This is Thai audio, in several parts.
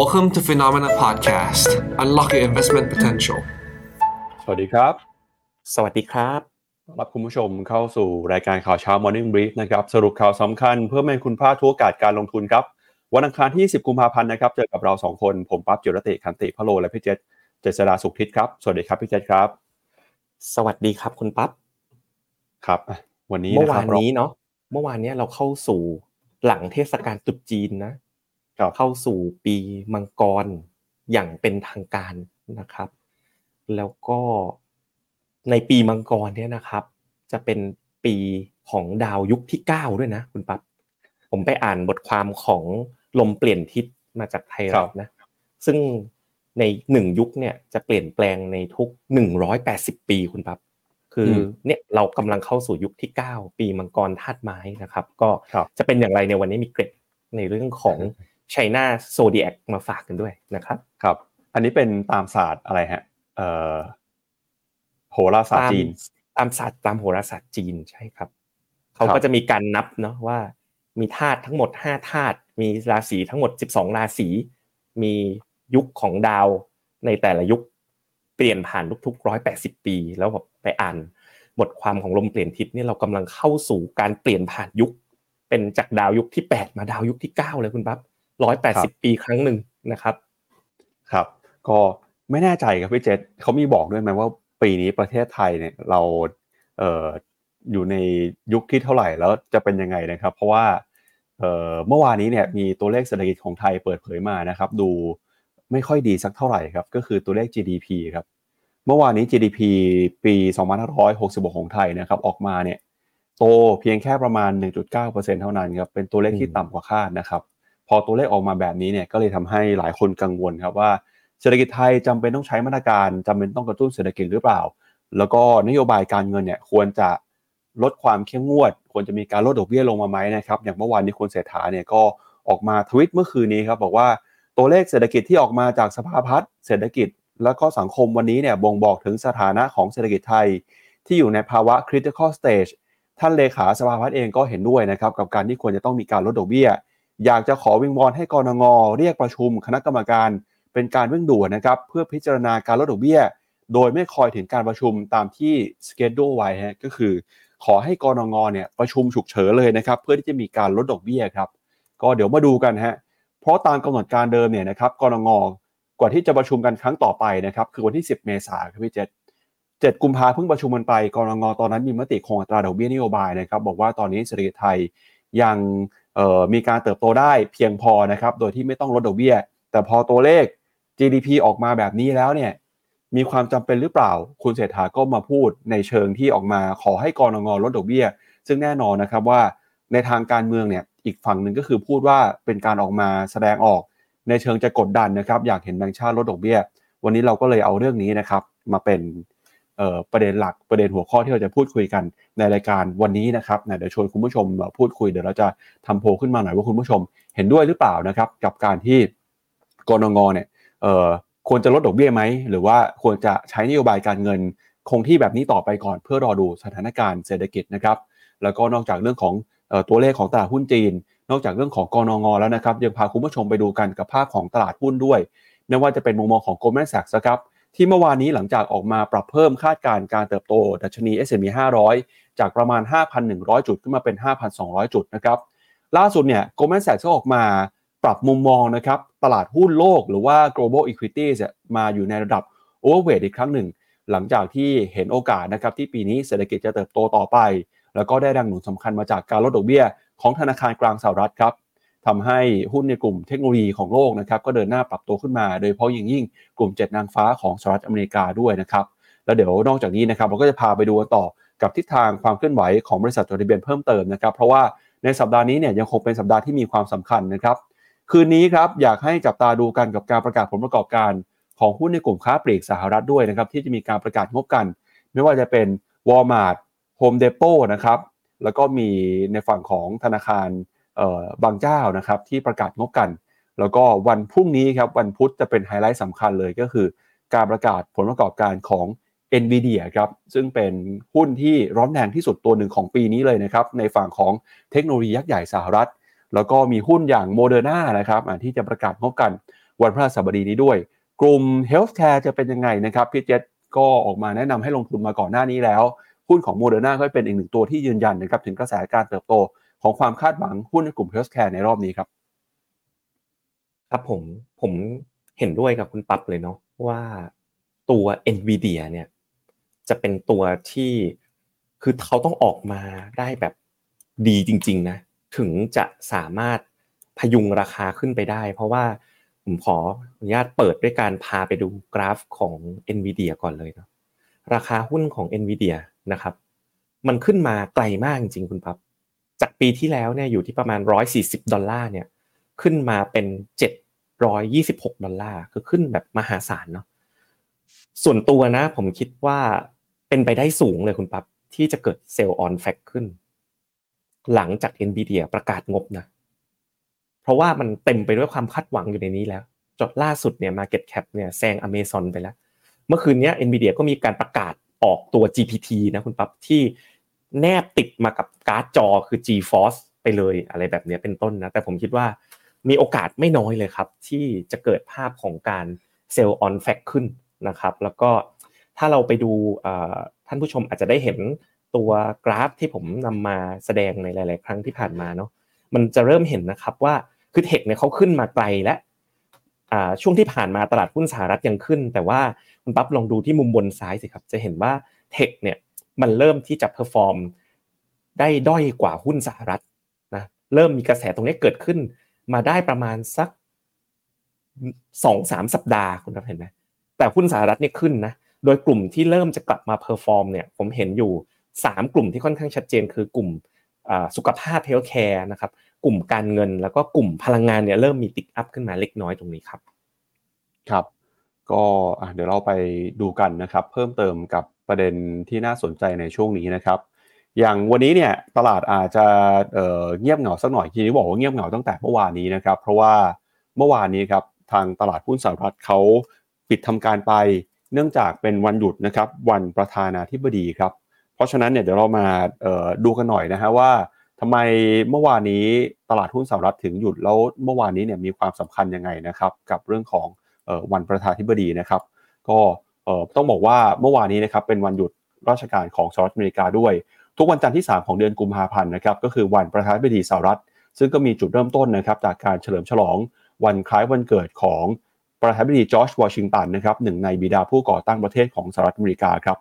Welcome to Phenomena Podcast. Unlock your investment potential. สวัสดีครับ สวัสดีครับรับคุณผู้ชมเข้าสู่รายการข่าวเช้า Morning Brief นะครับสรุปข่าวสำคัญเพื่อไม่ให้คุณพลาดทุกโอกาสการลงทุนครับ วันอังคารที่ 10 กุมภาพันธ์นะครับ เจอกับเรา 2 คน ผมปั๊บจิรติคันติพะโล และพี่เจษเจษดาสุขทิศครับ สวัสดีครับพี่เจษครับ สวัสดีครับคุณปั๊บครับ วันนี้เมื่อนะควารับนนี้เนาะเมื่อวานเนี้ยเราเข้าสู่หลังเทศกาลตรุษจีนนะครับ เข้าสู่ปีมังกรอย่างเป็นทางการนะครับ แล้วก็ในปีมังกรเนี่ยนะครับ จะเป็นปีของดาวยุคที่เก้าด้วยนะ คุณปั๊บผมไปอ่านบทความของลมเปลี่ยนทิศมาจากไทยรัฐนะ ซึ่งในหนึ่งยุคเนี่ยจะเปลี่ยนแปลงในทุกหนึ่งร้อยแปดสิบปีคุณปั๊บคืออเนี่ยเรากำลังเข้าสู่ยุคที่เก้าปีมังกรธาตุไม้นะครับ ก็ครับจะเป็นอย่างไรในวันนี้มีเกร็ดในเรื่องของ ไชน่าโซเดียกมาฝากกันด้วยนะครับ ครับ อันนี้เป็นตามศาสตร์อะไรฮะเอ่อโหราศาสตร์จีน ตามศาสตร์ตามโหราศาสตร์จีนใช่ครับ เขาครับก็จะมีการนับเนาะว่า มีธาตุทั้งหมดห้าธาตุมีราศีทั้งหมดสิบสองราศีมียุคของดาวในแต่ละยุคเปลี่ยนผ่านทุกๆร้อยแปดสิบปี แล้วแบบไปอ่านบทความของลมเปลี่ยนทิศเนี่ยเรากำลังเข้าสู่การเปลี่ยนผ่านยุค เป็นจากดาวยุคที่แปดมาดาวยุคที่เก้าเลยคุณปั๊บ ร้อยแปดสิบปีครั้งหนึ่งนะครับ ครับ ก็ไม่แน่ใจครับพี่เจษเขามีบอกด้วยไหมว่าปีนี้ประเทศไทยเนี่ยเราเอ่ออยู่ในยุคที่เท่าไหร่แล้วจะเป็นยังไงนะครับ เพราะว่าเอ่อเมื่อวานนี้เนี่ยมีตัวเลขเศรษฐกิจของไทยเปิดเผยมานะครับ ดูไม่ค่อยดีสักเท่าไหร่ครับ ก็คือตัวเลข GDP ครับเมื่อวานนี้ GDP ปี2566 ของไทยนะครับ ออกมาเนี่ย โตเพียงแค่ประมาณ 1.9%เท่านั้นครับเป็นตัวเลขที่อืมต่ำกว่าคาดนะครับ พอตัวเลขออกมาแบบนี้เนี่ยก็เลยทำให้หลายคนกังวลครับว่าเศรษฐกิจไทยจำเป็นต้องใช้มาตรการจำเป็นต้องกระตุ้นเศรษฐกิจหรือเปล่า แล้วก็นโยบายการเงินเนี่ยควรจะลดความเข้มงวด ควรจะมีการลดดอกเบี้ยลงมาไหมนะครับอย่างเมื่อวานนี้คุณเศรษฐาเนี่ยก็ออกมาทวิตเมื่อคืนนี้ครับบอกว่าตัวเลขเศรษฐกิจที่ออกมาจากสภาพัฒน์เศรษฐกิจ แล้วก็สังคมวันนี้เนี่ยบ่งบอกถึงสถานะของเศรษฐกิจไทย ที่อยู่ในภาวะ critical stage ท่านเลขาสภาพัฒน์เองก็เห็นด้วยนะครับกับการที่ควรจะต้องมีการลดดอกเบี้ย อยากจะขอวิงวอนให้กรงงเรียกประชุมคณะกรรมการ เป็นการเร่งด่วนนะครับเพื่อพิจารณาการลดดอกเบี้ย โดยไม่คอยถึงการประชุมตามที่สเกจดูไว้ฮะก็คือ ขอให้กรงงเนี่ยประชุมฉุกเฉินเลยนะครับเพื่อที่จะมีการลดดอกเบี้ยครับก็เดี๋ยวมาดูกันฮะเพราะตามกำหนดการเดิมเนี่ยนะครับกรงงกว่าที่จะประชุมกันครั้งต่อไปนะครับคือวันที่ 10 เมษายนครับพี่เจษ7กุมภาเพิ่งประชุมกันไปกรงงตอนนั้นมีมติคงอัตราดอกเบี้ยนโยบายนะครับบอกว่าตอนนี้เศรษฐกิจไทยยัง มีการเติบโตได้เพียงพอนะครับ โดยที่ไม่ต้องลดดอกเบี้ย แต่พอตัวเลข GDP ออกมาแบบนี้แล้วเนี่ยมีความจำเป็นหรือเปล่า คุณเศรษฐาก็มาพูดในเชิงที่ออกมาขอให้กรงงลดดอกเบี้ย ซึ่งแน่นอนนะครับว่าในทางการเมืองเนี่ยอีกฝั่งหนึ่งก็คือพูดว่าเป็นการออกมาแสดงออก ในเชิงจะกดดันนะครับ อยากเห็นแบงก์ชาติลดดอกเบี้ย วันนี้เราก็เลยเอาเรื่องนี้นะครับ มาเป็น ประเด็นหลักประเด็นหัวข้อที่เราจะพูดคุยกันในรายการวันนี้นะครับเดี๋ยวชวนคุณผู้ชมพูดคุยเดี๋ยวเราจะทำโพลขึ้นมาหน่อยว่าคุณผู้ชมเห็นด้วยหรือเปล่านะครับกับการที่กรงงเนี่ยควรจะลดดอกเบี้ยไหมหรือว่าควรจะใช้นโยบายการเงินคงที่แบบนี้ต่อไปก่อนเพื่อรอดูสถานการณ์เศรษฐกิจนะครับแล้วก็นอกจากเรื่องของตัวเลขของตลาดหุ้นจีน นอกจากเรื่องของกนงแล้วนะครับยังพาคุณผู้ชมไปดูกันกับภาพของตลาดหุ้นด้วยไม่ว่าจะเป็นมุมมองของ Goldman Sachs นะครับ ที่เมื่อวานนี้หลังจากออกมาปรับเพิ่มคาดการณ์การเติบโต ดัชนี S&P 500 จากประมาณ 5,100 จุดขึ้นมาเป็น 5,200 จุดนะครับล่าสุดเนี่ย Goldman Sachs ก็ออกมาปรับมุมมองนะครับตลาดหุ้นโลกหรือว่า global equities มาอยู่ในระดับ overweight อีกครั้งหนึ่ง หลังจากที่เห็นโอกาสนะครับที่ปีนี้เศรษฐกิจจะเติบโตต่อไป แล้วก็ได้แรงหนุนสำคัญมาจากการลดดอกเบี้ยของธนาคารกลางสหรัฐครับ ทำให้หุ้นในกลุ่มเทคโนโลยีของโลกนะครับก็เดินหน้าปรับตัวขึ้นมา โดยเฉพาะยิ่งยิ่งกลุ่ม 7 นางฟ้าของสหรัฐอเมริกาด้วยนะครับแล้วเดี๋ยวนอกจากนี้นะครับเราก็จะพาไปดูต่อกับทิศทางความเคลื่อนไหวของบริษัทจดทะเบียนเพิ่มเติมนะครับเพราะว่าในสัปดาห์นี้เนี่ยยังคงเป็นสัปดาห์ที่มีความสำคัญนะครับคืนนี้ครับอยากให้จับตาดูกันกับการประกาศผลประกอบการ ของหุ้นในกลุ่มค้าปลีกสหรัฐด้วยนะครับที่จะมีการประกาศงบกัน ไม่ว่าจะเป็น Walmart Home Depot นะครับแล้วก็มีในฝั่งของธนาคาร บางเจ้านะครับที่ประกาศงบกัน แล้วก็วันพรุ่งนี้ครับวันพุธจะเป็นไฮไลท์สำคัญเลยก็คือ การประกาศผลประกอบการของ NVIDIA ครับซึ่งเป็นหุ้นที่ร้อนแรงที่สุดตัวหนึ่งของปีนี้เลยนะครับในฝั่งของเทคโนโลยียักษ์ใหญ่สหรัฐ แล้วก็มีหุ้นอย่างโมเดอร์นานะครับที่จะประกาศงบกันวันพฤหัสบดีนี้ด้วย กลุ่ม Healthcare จะเป็นยังไงนะครับพี่เจษก็ออกมาแนะนำให้ลงทุนมาก่อนหน้านี้แล้ว หุ้นของโมเดอร์นาก็เป็นอีกหนึ่งตัวที่ยืนยันนะครับถึงกระแสการเติบโต ของความคาดหวังหุ้นในกลุ่ม Healthcare ในรอบนี้ครับ ครับผมผมเห็นด้วยกับคุณปั๊บเลยเนาะว่าตัว NVIDIA เนี่ยจะเป็นตัวที่คือเขาต้องออกมาได้แบบดีจริง ๆ นะ ถึงจะสามารถพยุงราคาขึ้นไปได้ เพราะว่าผมขออนุญาตเปิดด้วยการพาไปดูกราฟของ NVIDIA ก่อนเลยเนาะราคาหุ้นของ NVIDIA นะครับ มันขึ้นมาไกลมากจริงๆคุณปั๊บ จากปีที่แล้วเนี่ยอยู่ที่ประมาณ 140 ดอลลาร์เนี่ยขึ้นมาเป็น 726 ดอลลาร์คือขึ้นแบบมหาศาลเนาะส่วนตัวนะผมคิดว่าเป็นไปได้สูงเลยคุณปั๊บที่จะเกิดเซลล์ออนแฟกขึ้น หลังจาก NVIDIA ประกาศงบนะ เพราะว่ามันเต็มไปด้วยความคาดหวังอยู่ในนี้แล้ว จดล่าสุดเนี่ย Market Cap เนี่ยแซง Amazon ไปแล้ว เมื่อคืนนี้ NVIDIA ก็มีการประกาศออกตัว GPT นะคุณปั๊บที่ แนบติดมากับการ์ดจอคือ GeForce ไปเลยอะไรแบบนี้เป็นต้นนะ แต่ผมคิดว่ามีโอกาสไม่น้อยเลยครับ ที่จะเกิดภาพของการ sell on fact ขึ้นนะครับ แล้วก็ถ้าเราไปดูท่านผู้ชมอาจจะได้เห็นตัวกราฟที่ผมนำมาแสดงในหลาย ๆ ครั้งที่ผ่านมาเนาะมันจะเริ่มเห็นนะครับว่าคือ tech เนี่ยเขาขึ้นมาไกลและช่วงที่ผ่านมาตลาดหุ้นสหรัฐยังขึ้น แต่ว่าคุณปั๊บลองดูที่มุมบนซ้ายสิครับ จะเห็นว่า tech เนี่ย มันเริ่มที่จะ perform ได้ด้อยกว่าหุ้นสหรัฐนะเริ่มมีกระแสตรงนี้เกิดขึ้น มาได้ประมาณสักสองสามสัปดาห์คุณปั๊บเห็นไหมแต่หุ้นสหรัฐเนี่ยขึ้นนะโดยกลุ่มที่เริ่มจะกลับมา perform เนี่ยผมเห็นอยู่สามกลุ่มที่ค่อนข้างชัดเจน คือกลุ่มสุขภาพ healthcare นะครับกลุ่มการเงินแล้วก็กลุ่มพลังงานเนี่ยเริ่มมีติ๊กอัพขึ้นมาเล็กน้อยตรงนี้ครับ ครับ ก็เดี๋ยวเราไปดูกันนะครับ เพิ่มเติมกับ ประเด็นที่น่าสนใจในช่วงนี้นะครับ อย่างวันนี้เนี่ยตลาดอาจจะเเงียบเหงาสักหน่อยทีนี้บอกว่าเงียบเหงาตั้งแต่เมื่อวานนี้นะครับ เพราะว่าเมื่อวานนี้ครับทางตลาดหุ้นสหรัฐเขาปิดทำการไป เนื่องจากเป็นวันหยุดนะครับ วันประธานาธิบดีครับ เพราะฉะนั้นเนี่ยเดี๋ยวเรามาดูกันหน่อยนะฮะว่าทำไมเมื่อวานนี้ตลาดหุ้นสหรัฐถึงหยุดแล้วเมื่อวานนี้เนี่ยมีความสำคัญยังไงนะครับ กับเรื่องของวันประธานาธิบดีนะครับ ก็ ต้องบอกว่าเมื่อวานนี้นะครับเป็นวันหยุดราชการของสหรัฐอเมริกาด้วย ทุกวันจันทร์ที่ 3 ของเดือนกุมภาพันธ์นะครับก็คือวันประธานาธิบดีสหรัฐ ซึ่งก็มีจุดเริ่มต้นนะครับจากการเฉลิมฉลองวันคล้ายวันเกิดของประธานาธิบดีจอร์จวอชิงตันนะครับหนึ่งในบิดาผู้ก่อตั้งประเทศของสหรัฐอเมริกาครับ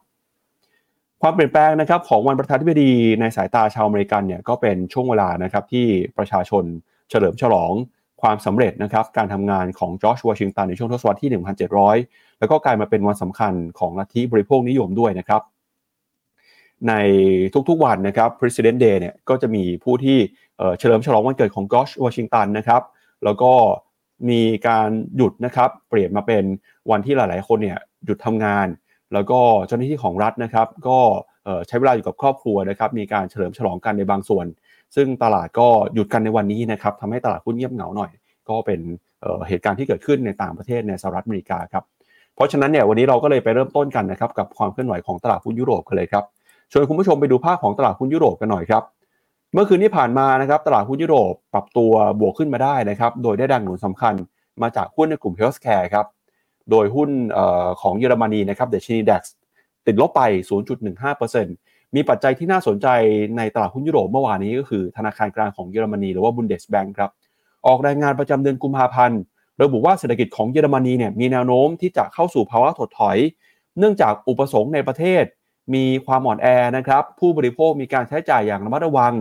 ความเปลี่ยนแปลงนะครับของวันประธานาธิบดีในสายตาชาวอเมริกันเนี่ยก็เป็นช่วงเวลานะครับที่ประชาชนเฉลิมฉลอง ความสำเร็จนะครับการทำงานของจอร์จวอชิงตันในช่วงทศวรรษที่ 1700 แล้วก็กลายมาเป็นวันสำคัญของลัทธิบริโภคนิยมด้วยนะครับ ในทุกๆวันนะครับ President Day เนี่ยก็จะมีผู้ที่เฉลิมฉลองวันเกิดของจอร์จวอชิงตันนะครับแล้วก็มีการหยุดนะครับเปลี่ยนมาเป็นวันที่หลายๆ คนเนี่ยหยุดทำงาน แล้วก็เจ้าหน้าที่ของรัฐนะครับ ก็ใช้เวลาอยู่กับครอบครัวนะครับ มีการเฉลิมฉลองกันในบางส่วน ซึ่งตลาดก็หยุดกันในวันนี้นะครับทำให้ตลาดหุ้นเงียบเหงาหน่อย ก็เป็นเหตุการณ์ที่เกิดขึ้นในต่างประเทศในสหรัฐอเมริกาครับเพราะฉะนั้นเนี่ยวันนี้เราก็เลยไปเริ่มต้นกันนะครับกับความเคลื่อนไหวของตลาดหุ้นยุโรปกันเลยครับชวนคุณผู้ชมไปดูภาพของตลาดหุ้นยุโรปกันหน่อยครับเมื่อคืนที่ผ่านมานะครับตลาดหุ้นยุโรปปรับตัวบวกขึ้นมาได้นะครับโดยได้แรงหนุนสำคัญมาจากหุ้นในกลุ่ม healthcare ครับโดยหุ้นของเยอรมนีนะครับดัชนี DAX ติดลบไป 0.15% มีปัจจัยที่น่าสนใจในตลาดหุ้นยุโรปเมื่อวานนี้ก็คือธนาคารกลางของเยอรมนีหรือว่า Bundesbank ครับออกรายงานประจำเดือนกุมภาพันธ์ระบุว่าเศรษฐกิจของเยอรมนีเนี่ยมีแนวโน้มที่จะเข้าสู่ภาวะถดถอย เนื่องจากอุปสงค์ในประเทศ มีความอ่อนแอนะครับผู้บริโภคมีการใช้จ่ายอย่างระมัดระวัง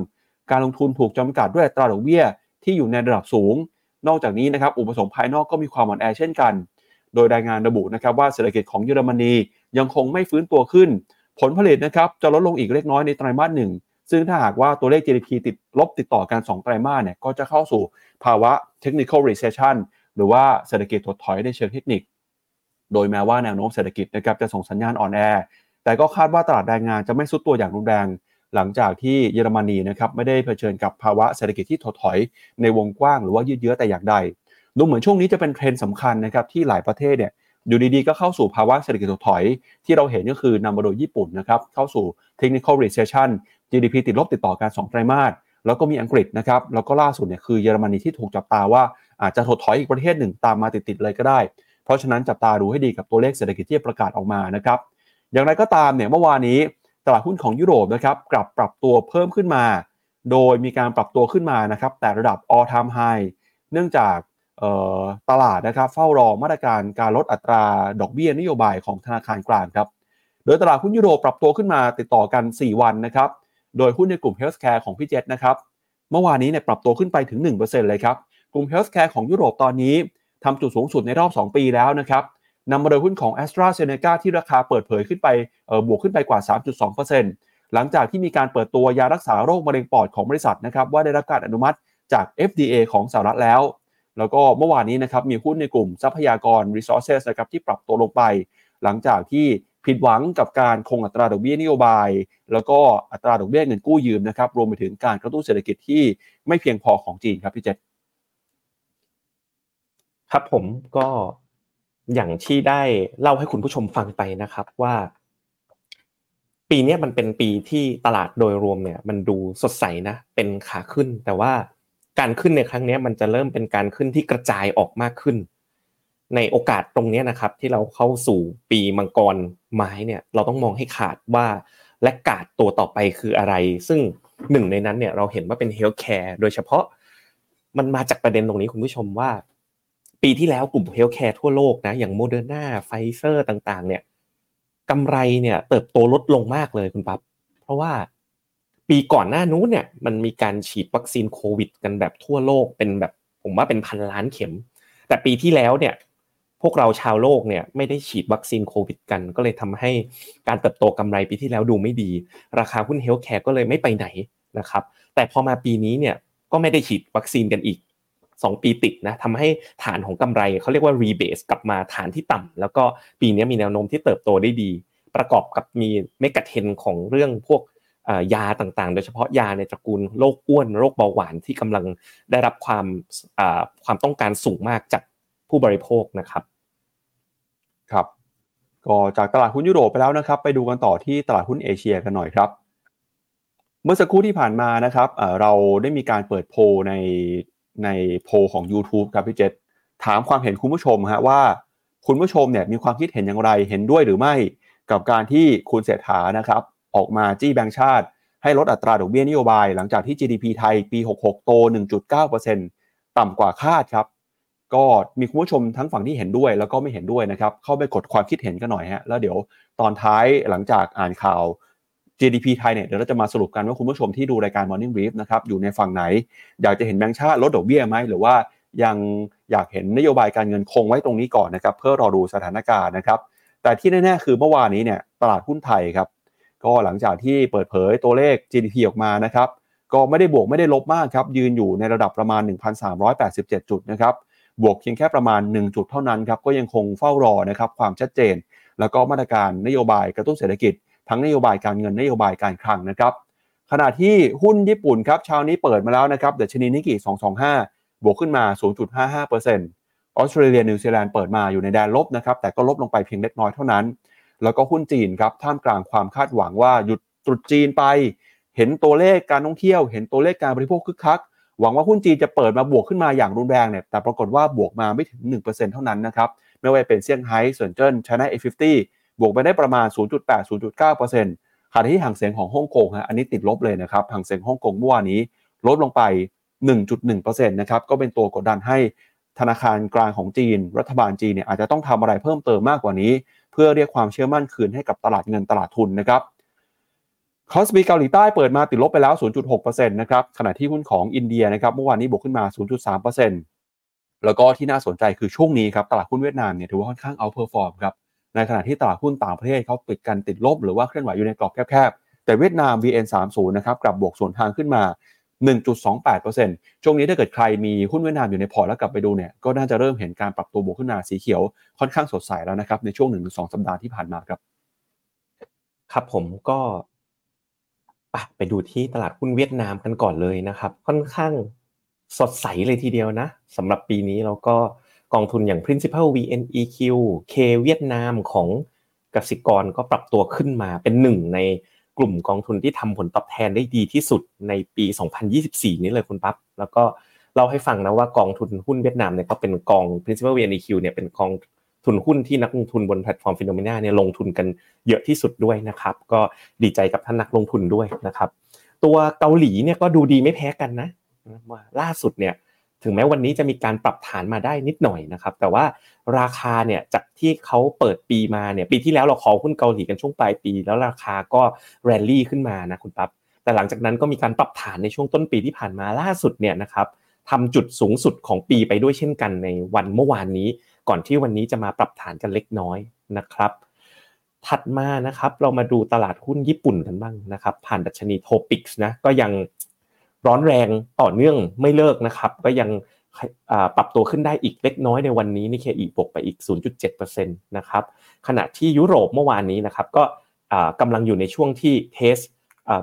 การลงทุนถูกจำกัดด้วยตราดอกเบี้ยที่อยู่ในระดับสูง นอกจากนี้นะครับอุปสงค์ภายนอกก็มีความอ่อนแอเช่นกัน โดยรายงานระบุนะครับว่าเศรษฐกิจของเยอรมนียังคงไม่ฟื้นตัวขึ้น ผลผลิตนะครับจะลดลงอีกเล็กน้อยในไตรมาสหนึ่งซึ่งถ้าหากว่าตัวเลข GDP ติดลบติดต่อกัน 2 ไตรมาสเนี่ยก็จะเข้าสู่ภาวะ technical recession หรือว่าเศรษฐกิจถดถอยในเชิงเทคนิค โดยแม้ว่าแนวโน้มเศรษฐกิจนะครับจะส่งสัญญาณอ่อนแอ แต่ก็คาดว่าตลาดแรงงานจะไม่ซุดตัวอย่างรุนแรง หลังจากที่เยอรมนีนะครับไม่ได้เผชิญกับภาวะเศรษฐกิจที่ถดถอยในวงกว้างหรือว่ายืดเยื้อแต่อย่างใดดูเหมือนช่วงนี้จะเป็นเทรนด์สำคัญนะครับที่หลายประเทศเนี่ย อยู่ดีๆ ก็เข้าสู่ภาวะเศรษฐกิจถดถอย ที่เราเห็นก็คือนำมาโดยญี่ปุ่นนะครับ เข้าสู่ technical recession GDP ติดลบติดต่อกัน2ไตรมาสแล้วก็มีอังกฤษนะครับ แล้วก็ล่าสุดเนี่ยคือเยอรมนีที่ถูกจับตาว่าอาจจะถดถอยอีกประเทศหนึ่งตามมาติดๆเลยก็ได้ เพราะฉะนั้นจับตาดูให้ดีกับตัวเลขเศรษฐกิจที่ประกาศออกมานะครับ อย่างไรก็ตามเนี่ยเมื่อวานนี้ตลาดหุ้นของยุโรปนะครับกลับปรับตัวเพิ่มขึ้นมา โดยมีการปรับตัวขึ้นมานะครับแต่ระดับ all time high เนื่องจาก ตลาดนะครับเฝ้ารอมาตรการการลดอัตราดอกเบี้ยนโยบายของธนาคารกลางครับ โดยตลาดหุ้นยุโรปปรับตัวขึ้นมาติดต่อกัน 4 วันนะครับ โดยหุ้นในกลุ่มเฮลส์แคร์ของพี่เจษนะครับ เมื่อวานนี้เนี่ยปรับตัวขึ้นไปถึง 1%เลยครับ กลุ่ม healthcare ของยุโรปตอนนี้ทำจุดสูงสุดในรอบ 2 ปีแล้วนะครับนำมาโดยหุ้นของ AstraZeneca ที่ราคาเปิดเผยขึ้นไปบวกขึ้นไปกว่า 3.2%หลังจากที่มีการเปิดตัวยารักษาโรคมะเร็งปอดของบริษัทนะครับว่าได้รับการอนุมัติจาก FDA ของสหรัฐแล้ว แล้วก็เมื่อวานนี้นะครับมีหุ้นในกลุ่มทรัพยากร resources นะครับที่ปรับตัวลงไป หลังจากที่ผิดหวังกับการคงอัตราดอกเบี้ยนโยบาย แล้วก็อัตราดอกเบี้ยเงินกู้ยืมนะครับรวมไปถึงการกระตุ้นเศรษฐกิจที่ไม่เพียงพอของจีนครับพี่เจษครับผมก็อย่างที่ได้เล่าให้คุณผู้ชมฟังไปนะครับว่า ปีนี้มันเป็นปีที่ตลาดโดยรวมเนี่ย มันดูสดใสนะเป็นขาขึ้นแต่ว่า การขึ้นในครั้งนี้มันจะเริ่มเป็นการขึ้นที่กระจายออกมากขึ้น ในโอกาสตรงนี้นะครับ ที่เราเข้าสู่ปีมังกรไม้เนี่ยเราต้องมองให้ขาดว่าและกาดตัวต่อไปคืออะไร ซึ่งหนึ่งในนั้นเนี่ยเราเห็นว่าเป็น healthcare โดยเฉพาะมันมาจากประเด็นตรงนี้คุณผู้ชมว่า ปีที่แล้วกลุ่ม healthcare ทั่วโลกนะอย่าง Moderna Pfizer ต่างๆ เนี่ยกำไรเนี่ยเติบโตลดลงมากเลยคุณปั๊บเพราะว่า ปีก่อนหน้านู้นเนี่ยมันมีการฉีดวัคซีนโควิด กันแบบทั่วโลกเป็นแบบผมว่าเป็นพันล้านเข็ม แต่ปีที่แล้วเนี่ยพวกเราชาวโลกเนี่ยไม่ได้ฉีดวัคซีนโควิด กัน ก็เลยทำให้การเติบโตกำไรปีที่แล้วดูไม่ดี ราคาหุ้น healthcare ก็เลยไม่ไปไหนนะครับแต่พอมาปีนี้เนี่ยก็ไม่ได้ฉีดวัคซีนกันอีก 2 ปีติดนะทำให้ฐานของกำไรเขาเรียกว่า rebase กลับมาฐานที่ต่ำแล้วก็ปีนี้มีแนวโน้มที่เติบโตได้ดี ประกอบกับมี megatrend ของเรื่องพวก ยาต่างๆ โดยเฉพาะยาในตระกูลโรคอ้วนโรคเบาหวานที่กำลังได้รับความความต้องการสูงมากจากผู้บริโภคนะครับครับก็จากตลาดหุ้นยุโรปไปแล้วนะครับ ไปดูกันต่อที่ตลาดหุ้นเอเชียกันหน่อยครับ เมื่อสักครู่ที่ผ่านมานะครับเราได้มีการเปิดโพในในโพของ YouTube ครับพี่เจษถามความเห็นคุณผู้ชมฮะว่า คุณผู้ชมเนี่ยมีความคิดเห็นอย่างไรเห็นด้วยหรือไม่กับการที่คุณเศรษฐานะครับ ออกมาจี้แบงก์ชาติ ให้ลดอัตราดอกเบี้ยนโยบาย หลังจากที่ GDP ไทยปี 66 โต 1.9%ต่ำกว่าคาดครับ ก็มีคุณผู้ชมทั้งฝั่งที่เห็นด้วยแล้วก็ไม่เห็นด้วยนะครับ เข้าไปกดความคิดเห็นกันหน่อยฮะแล้วเดี๋ยวตอนท้ายหลังจากอ่านข่าว GDP ไทยเนี่ยเดี๋ยวเราจะมาสรุปกันว่าคุณผู้ชมที่ดูรายการ Morning Brief นะครับอยู่ในฝั่งไหน อยากจะเห็นแบงก์ชาติลดดอกเบี้ยไหมหรือว่ายังอยากเห็นนโยบายการเงินคงไว้ตรงนี้ก่อนนะครับเพื่อรอดูสถานการณ์นะครับแต่ที่แน่ๆคือเมื่อวานนี้เนี่ยตลาดหุ้นไทยครับ ก็หลังจากที่เปิดเผยตัวเลข GDP ออกมานะครับ ก็ไม่ได้บวกไม่ได้ลบมากครับ ยืนอยู่ในระดับประมาณ 1,387 จุดนะครับ บวกเพียงแค่ประมาณ 1 จุดเท่านั้นครับ ก็ยังคงเฝ้ารอนะครับความชัดเจน แล้วก็มาตรการนโยบายกระตุ้นเศรษฐกิจ ทั้งนโยบายการเงินนโยบายการคลังนะครับ ขณะที่หุ้นญี่ปุ่นครับเช้านี้เปิดมาแล้วนะครับเดชนีนิกกี้225 บวกขึ้นมา 0.55%ออสเตรเลียนิวซีแลนด์เปิดมาอยู่ในแดนลบนะครับแต่ก็ลบลงไปเพียงเล็กน้อยเท่านั้น แล้วก็หุ้นจีนครับท่ามกลางความคาดหวังว่าหยุดตรุษจีนไป เห็นตัวเลขการท่องเที่ยว เห็นตัวเลขการบริโภคคึกคัก หวังว่าหุ้นจีนจะเปิดมาบวกขึ้นมาอย่างรุนแรงเนี่ยแต่ปรากฏว่าบวกมาไม่ถึง 1%เท่านั้นนะครับไม่ว่าเป็นเซี่ยงไฮ้เซินเจิ้น China A50 บวกไปได้ประมาณ 0.8-0.9%ขณะที่ฮั่งเส็งของฮ่องกงฮะอันนี้ติดลบเลยนะครับฮั่งเส็งฮ่องกงเมื่อวานนี้ลดลงไป 1.1%นะครับก็เป็นตัวกดดันให้ธนาคารกลางของจีน รัฐบาลจีนเนี่ยอาจจะต้องทำอะไรเพิ่มเติมมากกว่านี้ เพื่อเรียกความเชื่อมั่นคืนให้กับตลาดเงินตลาดทุนนะครับ KOSPI เกาหลีใต้เปิดมาติดลบไปแล้ว 0.6%นะครับขณะที่หุ้นของอินเดียนะครับเมื่อวานนี้บวกขึ้นมา 0.3%แล้วก็ที่น่าสนใจคือช่วงนี้ครับตลาดหุ้นเวียดนามเนี่ยถือว่าค่อนข้าง outperform ครับในขณะที่ตลาดหุ้นต่างประเทศเขาปิดกันติดลบหรือว่าเคลื่อนไหวอยู่ในกรอบแคบๆแต่เวียดนาม VN30 นะครับกลับบวกสวนทางขึ้นมา 1.28%ช่วงนี้ถ้าเกิดใครมีหุ้นเวียดนามอยู่ในพอร์ตแล้วกลับไปดูเนี่ยก็น่าจะเริ่มเห็นการปรับตัวบวกขึ้นมาสีเขียวค่อนข้างสดใสแล้วนะครับในช่วง1-2สัปดาห์ที่ผ่านมาครับ ครับผมก็ไปดูที่ตลาดหุ้นเวียดนามกันก่อนเลยนะครับ ค่อนข้างสดใสเลยทีเดียวนะสำหรับปีนี้เราก็กองทุนอย่าง principal VNEQ K เวียดนามของกสิกรก็ปรับตัวขึ้นมาเป็นหนึ่งใน กลุ่มกองทุนที่ทำผลตอบแทนได้ดีที่สุดในปี 2024 นี้เลยคุณปั๊บแล้วก็เล่าให้ฟังนะว่ากองทุนหุ้นเวียดนามเนี่ยก็เป็นกอง principal VNEQ เนี่ยเป็นกองทุนหุ้นที่นักลงทุนบนแพลตฟอร์ม Finnomena เนี่ยลงทุนกันเยอะที่สุดด้วยนะครับ ก็ดีใจกับท่านนักลงทุนด้วยนะครับ ตัวเกาหลีเนี่ยก็ดูดีไม่แพ้กันนะว่าล่าสุดเนี่ย ถึงแม้วันนี้จะมีการปรับฐานมาได้นิดหน่อยนะครับแต่ว่าราคาเนี่ยจากที่เขาเปิดปีมาเนี่ยปีที่แล้วเรา call หุ้นเกาหลีกันช่วงปลายปี แล้วราคาก็แรลลี่ขึ้นมานะคุณปั๊บแต่หลังจากนั้นก็มีการปรับฐานในช่วงต้นปีที่ผ่านมาล่าสุดเนี่ยนะครับทำจุดสูงสุดของปีไปด้วยเช่นกันในวันเมื่อวานนี้ ก่อนที่วันนี้จะมาปรับฐานกันเล็กน้อยนะครับถัดมานะครับเรามาดูตลาดหุ้นญี่ปุ่นกันบ้างนะครับ ผ่านดัชนีโทปิกส์นะก็ยัง ร้อนแรงต่อเนื่องไม่เลิกนะครับ ก็ยังปรับตัวขึ้นได้อีกเล็กน้อยในวันนี้นี่เคอีบวกไปอีก 0.7%นะครับขณะที่ยุโรปเมื่อวานนี้นะครับก็กำลังอยู่ในช่วงที่เทส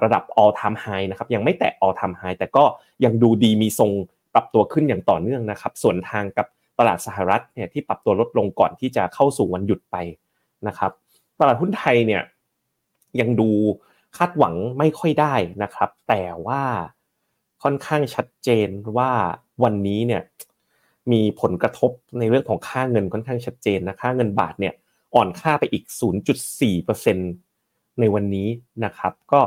ระดับ all time high นะครับยังไม่แตะ all time high แต่ก็ยังดูดีมีทรงปรับตัวขึ้นอย่างต่อเนื่องนะครับ ส่วนทางกับตลาดสหรัฐเนี่ยที่ปรับตัวลดลงก่อนที่จะเข้าสู่วันหยุดไปนะครับตลาดหุ้นไทยเนี่ยยังดูคาดหวังไม่ค่อยได้นะครับ แต่ว่า ค่อนข้างชัดเจนว่าวันนี้เนี่ยมีผลกระทบในเรื่องของค่าเงินค่อนข้างชัดเจนนะค่าเงินบาทเนี่ยอ่อนค่าไปอีก 0.4%ในวันนี้นะครับ ก็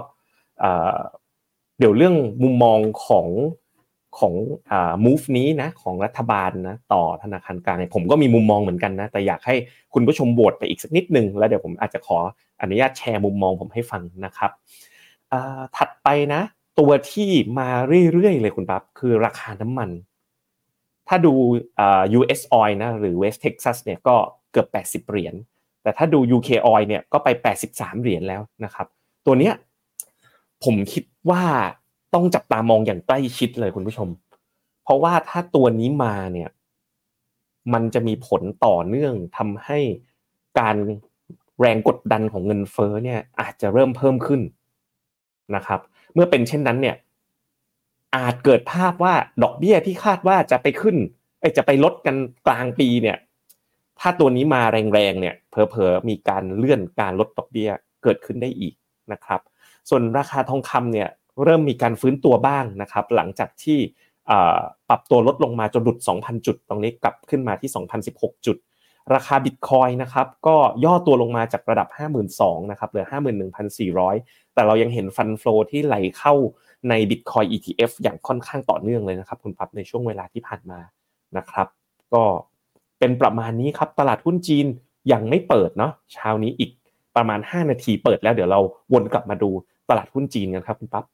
เดี๋ยวเรื่องมุมมองของของอ่า move นี้นะของรัฐบาลนะต่อธนาคารกลางผมก็มีมุมมองเหมือนกันนะแต่อยากให้คุณผู้ชมโหวตไปอีกสักนิดนึงแล้วเดี๋ยวผมอาจจะขออนุญาตแชร์มุมมองผมให้ฟังนะครับถัดไปนะ ตัวที่มาเรื่อยๆเลยคุณปั๊บคือราคาน้ำมัน ถ้าดู US oil นะหรือ West Texas เนี่ยก็เกือบ 80 เหรียญแต่ถ้าดู UK oil เนี่ยก็ไป 83 เหรียญแล้วนะครับ ตัวเนี้ยผมคิดว่าต้องจับตามองอย่างใกล้ชิดเลยคุณผู้ชม เพราะว่าถ้าตัวนี้มาเนี่ยมันจะมีผลต่อเนื่องทำให้การแรงกดดันของเงินเฟ้อเนี่ยอาจจะเริ่มเพิ่มขึ้นนะครับ เมื่อเป็นเช่นนั้นเนี่ย อาจเกิดภาพว่าดอกเบี้ยที่คาดว่าจะไปขึ้นไอจะไปลดกันกลางปีเนี่ย ถ้าตัวนี้มาแรงๆเนี่ยเพอๆมีการเลื่อนการลดดอกเบี้ยเกิดขึ้นได้อีกนะครับ ส่วนราคาทองคำเนี่ยเริ่มมีการฟื้นตัวบ้างนะครับ หลังจากที่ปรับตัวลดลงมาจนหลุด 2,000 จุด ตรงนี้กลับขึ้นมาที่ 2,016 จุด ราคาบิตคอยนะครับก็ย่อตัวลงมาจากระดับ 52,000นะครับเหลือ51,400 แต่เรายังเห็นฟันฟลอที่ไหลเข้าใน Bitcoin ETF อย่างค่อนข้างต่อเนื่องเลยนะครับคุณปั๊บในช่วงเวลาที่ผ่านมานะครับ ก็เป็นประมาณนี้ครับ ตลาดหุ้นจีนยังไม่เปิดเนาะเช้านี้อีกประมาณ 5 นาทีเปิดแล้วเดี๋ยวเราวนกลับมาดูตลาดหุ้นจีนกันครับคุณปั๊บ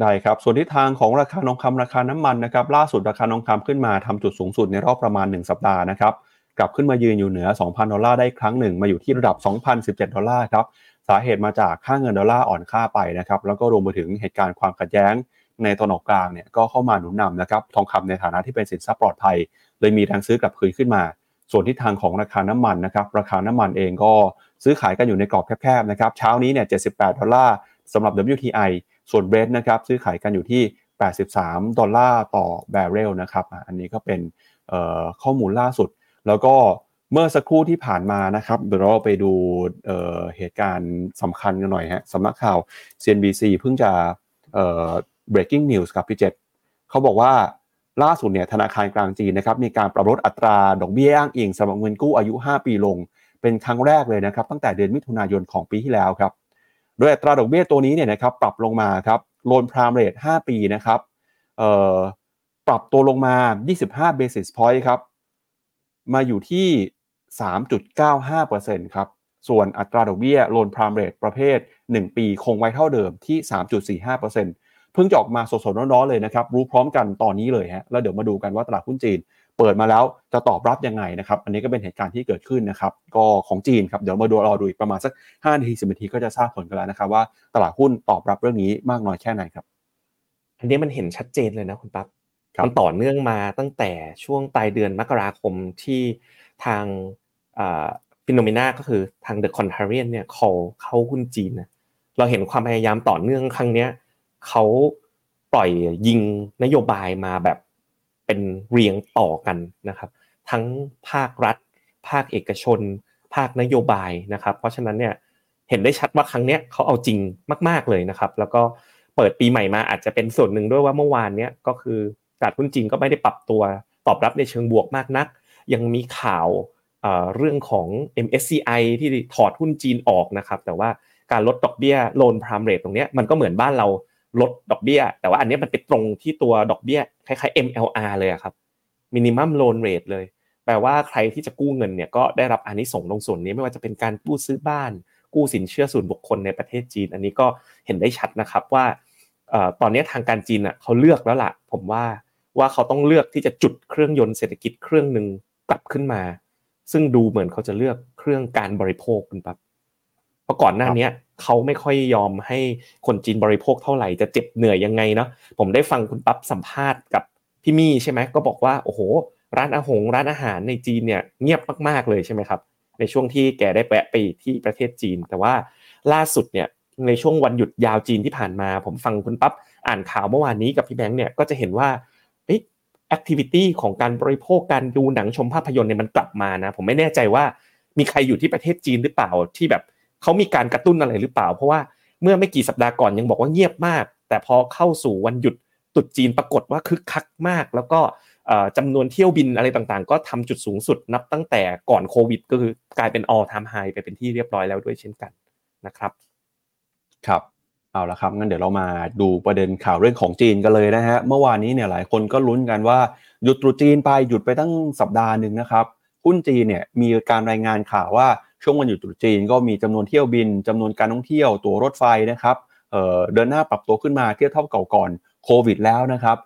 ได้ครับ ส่วนทิศทางของราคาทองคำราคาน้ำมันนะครับล่าสุดราคาทองคำขึ้นมาทำจุดสูงสุดในรอบประมาณ 1 สัปดาห์นะครับกลับขึ้นมายืนอยู่เหนือ 2,000 ดอลลาร์ได้ครั้งหนึ่งมาอยู่ที่ระดับ 2,017 ดอลลาร์ครับ สาเหตุมาจากค่าเงินดอลลาร์อ่อนค่าไปนะครับแล้วก็รวมไปถึงเหตุการณ์ความขัดแย้งในตอนออกกลางเนี่ยก็เข้ามาหนุนนำนะครับทองคำในฐานะที่เป็นสินทรัพย์ปลอดภัย เลยมีแรงซื้อกลับคืนขึ้นมา ส่วนทิศทางของราคาน้ำมันนะครับราคาน้ำมันเองก็ซื้อขายกันอยู่ในกรอบแคบๆนะครับเช้านี้เนี่ย78ดอลลาร์สำหรับ WTI ส่วนเบรดนะครับซื้อขายกันอยู่ที่ 83 ดอลลาร์ต่อแบเรลนะครับอันนี้ก็เป็นข้อมูลล่าสุด แล้วก็ เมื่อสักครู่ที่ผ่านมานะครับเดี๋ยวเราไปดูเเหตุการณ์สำคัญกันหน่อยฮะสำนักข่าว CNBC เพิ่งจะ breaking news ครับพี่เจษเขาบอกว่าล่าสุดเนี่ยธนาคารกลางจีนนะครับมีการปรับลดอัตราดอกเบี้ยอ้างอิงสำหรับเงินกู้อายุ 5 ปีลง เป็นครั้งแรกเลยนะครับตั้งแต่เดือนมิถุนายนของปีที่แล้วครับโดยอัตราดอกเบี้ยตัวนี้เนี่ยนะครับปรับลงมาครับโลนพรามเรท5ปีนะครับปรับตัวลงมา 25 basis point ครับมาอยู่ที่ 3.95%ครับ ส่วนอัตราดอกเบี้ยโลนพรามเรทประเภท 1 ปีคงไว้เท่าเดิมที่ 3.45%เพิ่งจะออกมาสดๆร้อนๆเลยนะครับรู้พร้อมกันตอนนี้เลยฮะแล้วเดี๋ยวมาดูกันว่าตลาดหุ้นจีน เปิดมาแล้วจะตอบรับยังไงนะครับ อันนี้ก็เป็นเหตุการณ์ที่เกิดขึ้นนะครับ ก็ของจีนครับเดี๋ยวมาดูรอดูอีกประมาณสัก5นาทีสินาทีก็จะทราบผลกันแล้วนะครับว่าตลาดหุ้นตอบรับเรื่องนี้มากน้อยแค่ไหนครับอันนี้มันเห็นชัดเจนเลยนะคุณปั๊บมันต่อเนื่องมาตั้งแต่ช่วงปลายเดือนมกราคมที่ทาง Finnomena ก็คือทาง The Contrarian เนี่ยเขาเข้าหุ้นจีนนะเราเห็นความพยายามต่อเนื่องครั้งเนี้ยเขาปล่อยยิงนโยบายมาแบบเป็นเรียงต่อกันนะครับ ทั้งภาครัฐ ภาคเอกชน ภาคนโยบายนะครับ เพราะฉะนั้นเนี่ยเห็นได้ชัดว่าครั้งนี้เขาเอาจริงมาก ๆเลยนะครับ แล้วก็เปิดปีใหม่มาอาจจะเป็นส่วนหนึ่งด้วยว่าเมื่อวานเนี้ยก็คือตลาดหุ้นจีนก็ไม่ได้ปรับตัวตอบรับในเชิงบวกมากนัก ยังมีข่าว เรื่องของ MSCI ที่ถอดหุ้นจีนออกนะครับ แต่ว่าการลดดอกเบี้ยโลนพรามเรทตรงนี้มันก็เหมือนบ้านเราลดดอกเบี้ย แต่ว่าอันนี้มันไปตรงที่ตัวดอกเบี้ยคล้ายๆ MLR เลยครับ minimum loan rate เลย แปลว่าใครที่จะกู้เงินเนี่ยก็ได้รับอันนี้ส่งตรงส่วนนี้ไม่ว่าจะเป็นการกู้ซื้อบ้าน กู้สินเชื่อส่วนบุคคลในประเทศจีน อันนี้ก็เห็นได้ชัดนะครับว่าตอนนี้ทางการจีนอะเขาเลือกแล้วล่ะ ผมว่าว่าเขาต้องเลือกที่จะจุดเครื่องยนต์เศรษฐกิจเครื่องหนึ่งกลับขึ้นมา ซึ่งดูเหมือนเขาจะเลือกเครื่องการบริโภคคุณปั๊บเพราะก่อนหน้านี้เขาไม่ค่อยยอมให้คนจีนบริโภคเท่าไหร่จะเจ็บเหนื่อยยังไงเนาะผมได้ฟังคุณปั๊บสัมภาษณ์กับพี่มี่ใช่ไหมก็บอกว่าโอ้โห ร้านอาหงร้านอาหารในจีนเนี่ยเงียบมากๆเลยใช่ไหมครับ ในช่วงที่แกได้แวะไปที่ประเทศจีน แต่ว่าล่าสุดเนี่ยในช่วงวันหยุดยาวจีนที่ผ่านมา ผมฟังคุณปั๊บอ่านข่าวเมื่อวานนี้กับพี่แบงค์เนี่ยก็จะเห็นว่า activity ของการบริโภคการดูหนังชมภาพยนตร์เนี่ยมันกลับมานะ ผมไม่แน่ใจว่ามีใครอยู่ที่ประเทศจีนหรือเปล่าที่แบบเขามีการกระตุ้นอะไรหรือเปล่า เพราะว่าเมื่อไม่กี่สัปดาห์ก่อนยังบอกว่าเงียบมาก แต่พอเข้าสู่วันหยุดตรุษจีนปรากฏว่าคึกคักมาก แล้วก็จำนวนเที่ยวบินอะไรต่างๆ ก็ทำจุดสูงสุดนับตั้งแต่ก่อนโควิด ก็คือกลายเป็น all time high ไปเป็นที่เรียบร้อยแล้วด้วยเช่นกันนะครับ ครับ เอาละครับงั้นเดี๋ยวเรามาดูประเด็นข่าวเรื่องของจีนกันเลยนะฮะเมื่อวานนี้เนี่ยหลายคนก็ลุ้นกันว่าหยุดตรุษจีนไปหยุดไปตั้งสัปดาห์หนึ่งนะครับหุ้นจีนเนี่ยมีการรายงานข่าวว่าช่วงวันหยุดตรุษจีนก็มีจำนวนเที่ยวบินจำนวนการท่องเที่ยวตัวรถไฟนะครับเเดินหน้าปรับตัวขึ้นมาเทียบเท่าเก่าก่อนโควิดแล้วนะครับ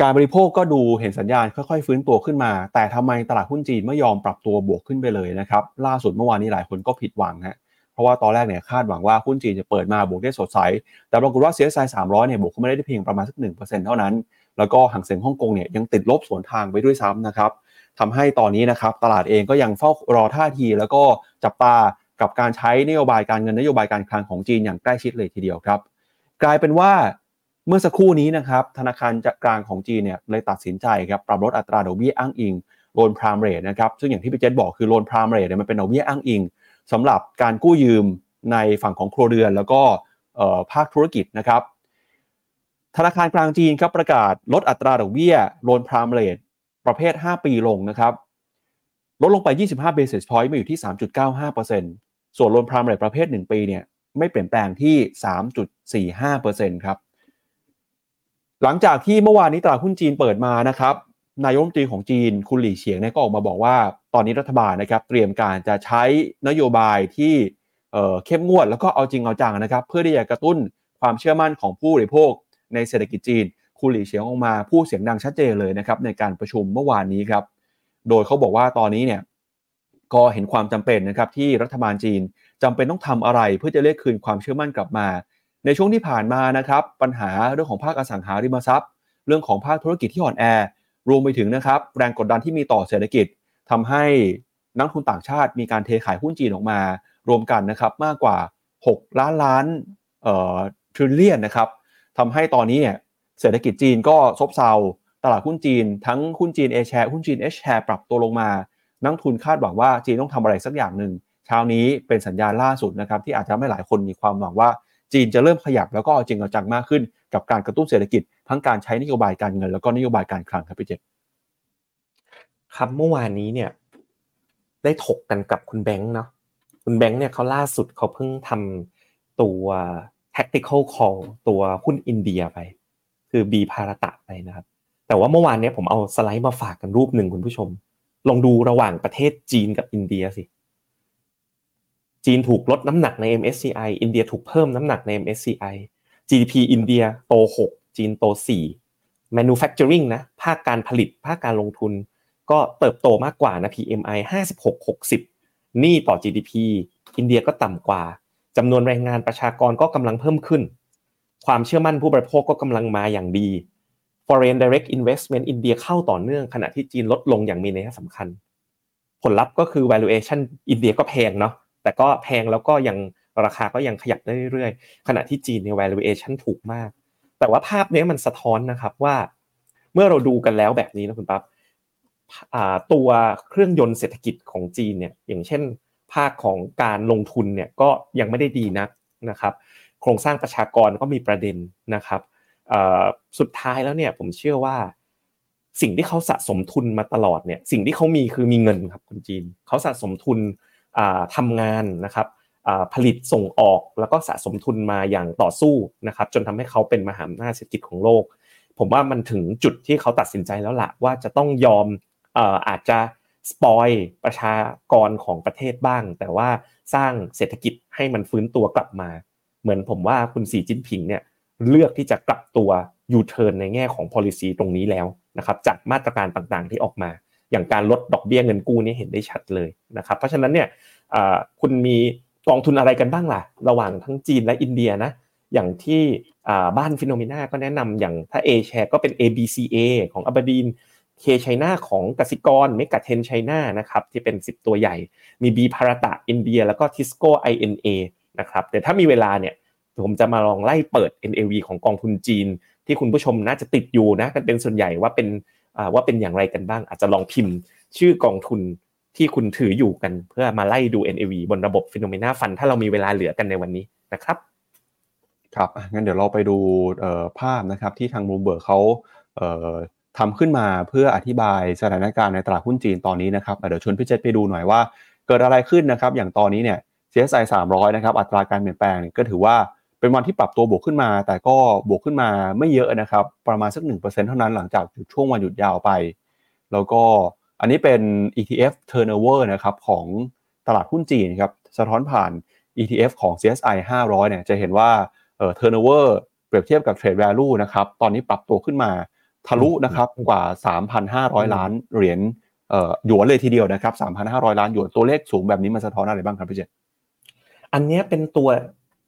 การบริโภคก็ดูเห็นสัญญาณค่อยๆ ฟื้นตัวขึ้นมา แต่ทำไมตลาดหุ้นจีนไม่ยอมปรับตัวบวกขึ้นไปเลยนะครับล่าสุดเมื่อวานนี้หลายคนก็ผิดหวังฮะ ราะว่าตอนแรกเนี่ยคาดหวังว่าหุ้นจีนจะเปิดมาบวกได้สดใส แต่ปรากฏว่า CSI 300เนี่ยบวกขึ้นมาได้เพียงประมาณสัก1%เท่านั้น แล้วก็หางเสียงฮ่องกงเนี่ยยังติดลบสวนทางไปด้วยซ้ำนะครับทำให้ตอนนี้นะครับตลาดเองก็ยังเฝ้ารอท่าที แล้วก็จับตากับการใช้นโยบายการเงินนโยบายการคลังของจีนอย่างใกล้ชิดเลยทีเดียวครับ กลายเป็นว่าเมื่อสักครู่นี้นะครับธนาคารกลางของจีนเนี่ยเลยตัดสินใจครับปรับลดอัตราดอกเบี้ยอ้างอิงโลนพรามเรทนะครับซึ่งอย่างที่พี่เจษบอกคือโลนพรามเรทเนี่ยมันเป็นดอกเบี้ยอ้างอิง สำหรับการกู้ยืมในฝั่งของครัวเรือน แล้วก็ภาคธุรกิจนะครับธนาคารกลางจีนครับประกาศลดอัตราดอกเบี้ยโลนพรามเรทประเภท 5 ปีลงนะครับลดลงไป 25 basis point มาอยู่ที่ 3.95%ส่วนโลนพรามเรทประเภท 1 ปีเนี่ยไม่เปลี่ยนแปลงที่ 3.45%ครับหลังจากที่เมื่อวานนี้ตลาดหุ้นจีนเปิดมานะครับนายกรัฐมนตรีของจีนคุณหลี่เฉียงเนี่ยก็ออกมาบอกว่า ตอนนี้รัฐบาลนะครับเตรียมการจะใช้นโยบายที่เข้มงวดแล้วก็เอาจริงเอาจังนะครับ เพื่อที่จะกระตุ้นความเชื่อมั่นของผู้บริโภค ในเศรษฐกิจจีนคุณหลี่เฉียงออกมาพูดเสียงดังชัดเจนเลยนะครับในการประชุมเมื่อวานนี้ครับ โดยเขาบอกว่าตอนนี้เนี่ยก็เห็นความจำเป็นนะครับที่รัฐบาลจีนจำเป็นต้องทำอะไร เพื่อจะเรียกคืนความเชื่อมั่นกลับมา ในช่วงที่ผ่านมานะครับปัญหาเรื่องของภาคอสังหาริมทรัพย์ เรื่องของภาคธุรกิจที่อ่อนแอรวมไปถึงนะครับแรงกดดันที่มีต่อเศรษฐกิจ ทำให้นักทุนต่างชาติมีการเทขายหุ้นจีนออกมารวมกันนะครับมากกว่า 6 ล้านล้านเอ่อทริลเลียนนะครับทำให้ตอนนี้เนี่ยเศรษฐกิจจีนก็ซบเซาตลาดหุ้นจีน ทั้งหุ้นจีน A share หุ้นจีน H share ปรับตัวลงมา นักทุนคาดหวังว่าจีนต้องทำอะไรสักอย่างหนึ่งเช้านี้เป็นสัญญาณล่าสุดนะครับที่อาจจะไม่หลายคนมีความหวังว่าจีนจะเริ่มขยับแล้วก็จริงเอาจังมากขึ้น กับการกระตุ้นเศรษฐกิจทั้งการใช้นโยบายการเงิน แล้วก็นโยบายการคลังครับพี่เจษ ครับเมื่อวานนี้เนี่ย ได้ถกกันกับคุณแบงค์เนาะคุณแบงค์เนี่ยเขาล่าสุดเขาเพิ่งทำตัว tactical call ตัวหุ้นอินเดียไป คือบีพาราตะไปนะครับ แต่ว่าเมื่อวานเนี้ยผมเอาสไลด์มาฝากกันรูปหนึ่งคุณผู้ชม ลองดูระหว่างประเทศจีนกับอินเดียสิ จีนถูกลดน้ำหนักใน MSCI อินเดียถูกเพิ่มน้ำหนักใน MSCI GDP อินเดียโต 6 จีนโต 4 manufacturing นะ ภาคการผลิต ภาคการลงทุน ก็เติบโตมากกว่านะ PMI 56 60หนี้ต่อ GDP อินเดียก็ต่ำกว่าจำนวนแรงงานประชากรก็กำลังเพิ่มขึ้น ความเชื่อมั่นผู้บริโภคก็กำลังมาอย่างดี foreign direct investment อินเดียเข้าต่อเนื่องขณะที่จีนลดลงอย่างมีนัยสำคัญ ผลลัพธ์ก็คือ valuation อินเดียก็แพงเนาะแต่ก็แพงแล้วก็ยังราคาก็ยังขยับได้เรื่อยๆ ขณะที่จีนเนี่ย valuation ถูกมาก แต่ว่าภาพนี้มันสะท้อนนะครับว่า เมื่อเราดูกันแล้วแบบนี้นะคุณปั๊บ ตัวเครื่องยนต์เศรษฐกิจของจีนเนี่ยอย่างเช่น ภาคของการลงทุนเนี่ยก็ยังไม่ได้ดีนักนะครับ โครงสร้างประชากรก็มีประเด็นนะครับสุดท้ายแล้วเนี่ยผมเชื่อว่า สิ่งที่เขาสะสมทุนมาตลอดเนี่ยสิ่งที่เขามีคือมีเงินครับคนจีนเขาสะสมทุนทำงานนะครับผลิตส่งออกแล้วก็สะสมทุนมาอย่างต่อสู้นะครับ จนทำให้เขาเป็นมหาอำนาจเศรษฐกิจของโลก ผมว่ามันถึงจุดที่เขาตัดสินใจแล้วละว่าจะต้องยอม อาจจะสปอยประชากรของประเทศบ้าง แต่ว่าสร้างเศรษฐกิจให้มันฟื้นตัวกลับมา เหมือนผมว่าคุณสีจิ้นผิงเนี่ยเลือกที่จะกลับตัวยูเทิร์นในแง่ของ policy ตรงนี้แล้วนะครับจากมาตรการต่างๆที่ออกมา อย่างการลดดอกเบี้ยเงินกู้นี่เห็นได้ชัดเลยนะครับเพราะฉะนั้นเนี่ยคุณมีกองทุนอะไรกันบ้างล่ะ ระหว่างทั้งจีนและอินเดียนะอย่างที่บ้าน Finnomena ก็แนะนำอย่างถ้า A share ก็เป็น ABCA ของ Aberdeen K-CHINA ของกสิกร MEGA10CHINA นะครับที่เป็น 10 ตัวใหญ่ มี B-BHARATA อินเดีย แล้วก็ TISCOINA นะครับแต่ถ้ามีเวลาเนี่ยผมจะมาลองไล่เปิด NAV ของกองทุนจีน ที่คุณผู้ชมน่าจะติดอยู่นะกันเป็นส่วนใหญ่ว่าเป็นว่าเป็นอย่างไรกันบ้าง อาจจะลองพิมพ์ชื่อกองทุนที่คุณถืออยู่กันเพื่อมาไล่ดู NAV บนระบบฟิโนเมนาฟันถ้าเรามีเวลาเหลือกันในวันนี้นะครับครับงั้นเดี๋ยวเราไปดูภาพนะครับที่ทางมูเบิร์กเขา ทำขึ้นมาเพื่ออธิบายสถานการณ์ในตลาดหุ้นจีนตอนนี้นะครับเดี๋ยวชวนพี่เจษไปดูหน่อยว่าเกิดอะไรขึ้นนะครับอย่างตอนนี้เนี่ย CSI 300 นะครับอัตราการเปลี่ยนแปลงก็ถือว่าเป็นวันที่ปรับตัวบวกขึ้นมา แต่ก็บวกขึ้นมาไม่เยอะนะครับ ประมาณสัก 1%เท่านั้นหลังจากช่วงวันหยุดยาวไป แล้วก็อันนี้เป็น ETF turnover นะครับของตลาดหุ้นจีนครับสะท้อนผ่าน ETF ของ CSI 500 เนี่ยจะเห็นว่าเอ่อ turnover เปรียบเทียบกับ trade value นะครับตอนนี้ปรับตัวขึ้นมา ทะลุนะครับกว่า 3,500 ล้านเหรียญเอ่อหยวนเลยทีเดียวนะครับ 3,500 ล้านหยวนตัวเลขสูงแบบนี้มันสะท้อนอะไรบ้างครับพี่เจอันนี้เป็นตัว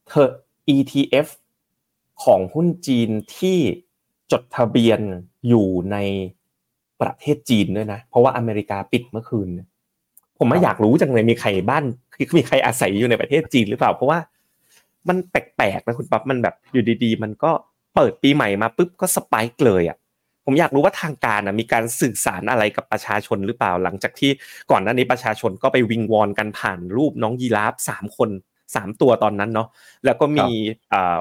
เธอ ETF ของหุ้นจีนที่จดทะเบียนอยู่ในประเทศจีนด้วยนะ เพราะว่าอเมริกาปิดเมื่อคืน ผมไม่อยากรู้จังเลยมีใครบ้านคือมีใครอาศัยอยู่ในประเทศจีนหรือเปล่า เพราะว่ามันแปลกๆนะคุณปั๊บมันแบบอยู่ดีๆ มันก็เปิดปีใหม่มาปุ๊บก็สปายเลยอะ ผมอยากรู้ว่าทางการนะมีการสื่อสารอะไรกับประชาชนหรือเปล่า หลังจากที่ก่อนหน้านี้ประชาชนก็ไปวิงวอนกันผ่านรูปน้องยีราฟสามคนสามตัวตอนนั้นเนาะแล้วก็มี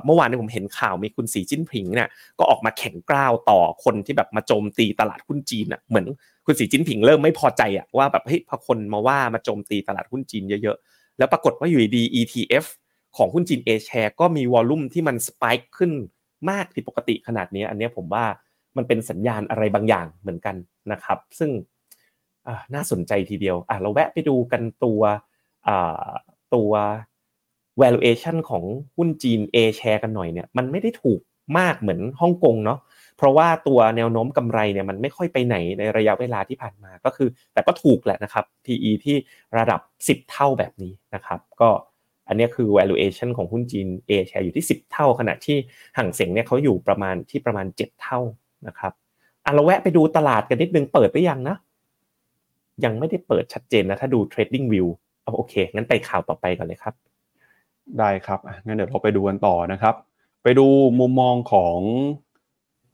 เมื่อวานนี้ผมเห็นข่าวมีคุณสีจิ้นผิงเนี่ยก็ออกมาแข่งกล้าวต่อคนที่แบบมาโจมตีตลาดหุ้นจีนอะเหมือนคุณสีจิ้นผิงเริ่มไม่พอใจอะว่าแบบเฮ้ยพอคนมาว่ามาโจมตีตลาดหุ้นจีนเยอะๆ แล้วปรากฏว่าอยู่ดี ETF ของหุ้นจีนเอแชร์ก็มีวอลลุ่มที่มันสปายขึ้นมากผิดปกติขนาดนี้ อันนี้ผมว่า มันเป็นสัญญาณอะไรบางอย่างเหมือนกันนะครับ ซึ่งน่าสนใจทีเดียวอะเราแวะไปดูกันตัวตัว valuation ของหุ้นจีน A share กันหน่อยเนี่ยมันไม่ได้ถูกมากเหมือนฮ่องกงเนาะเพราะว่าตัวแนวโน้มกำไรเนี่ยมันไม่ค่อยไปไหนในระยะเวลาที่ผ่านมาก็คือ แต่ก็ถูกแหละนะครับ PE ที่ระดับ 10 เท่าแบบนี้นะครับ ก็อันนี้คือ valuation ของหุ้นจีน A share อยู่ที่ 10 เท่า ขณะที่ห่างเสียงเนี่ยเขาอยู่ประมาณที่ประมาณ 7 เท่า นะครับอะเราแวะไปดูตลาดกันนิดนึงเปิดไปยังนะ ยังไม่ได้เปิดชัดเจนนะ ถ้าดู trading view โอเค งั้นไปข่าวต่อไปก่อนเลยครับ ได้ครับงั้นเดี๋ยวเราไปดูกันต่อนะครับ ไปดูมุมมองของ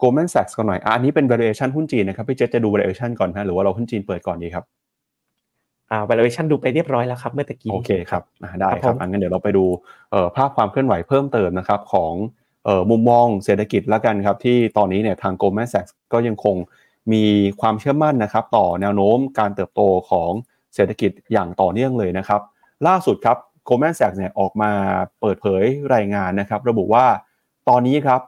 Goldman Sachs กันหน่อยอันนี้เป็น valuation หุ้นจีนนะครับพี่เจษจะดู valuation ก่อนนะหรือว่าเราหุ้นจีนเปิดก่อนดีครับอ่า valuation ดูไปเรียบร้อยแล้วครับเมื่อตะกี้โอเคครับได้ครับงั้นเดี๋ยวเราไปดูภาพความเคลื่อนไหวเพิ่มเติมนะครับของ มุมมองเศรษฐกิจแล้วกันครับที่ตอนนี้เนี่ยทาง Goldman Sachs ก็ยังคงมีความเชื่อมั่นนะครับต่อแนวโน้มการเติบโตของเศรษฐกิจอย่างต่อเนื่องเลยนะครับ ล่าสุดครับ Goldman Sachs เนี่ยออกมาเปิดเผยรายงานนะครับ ระบุว่าตอนนี้ครับ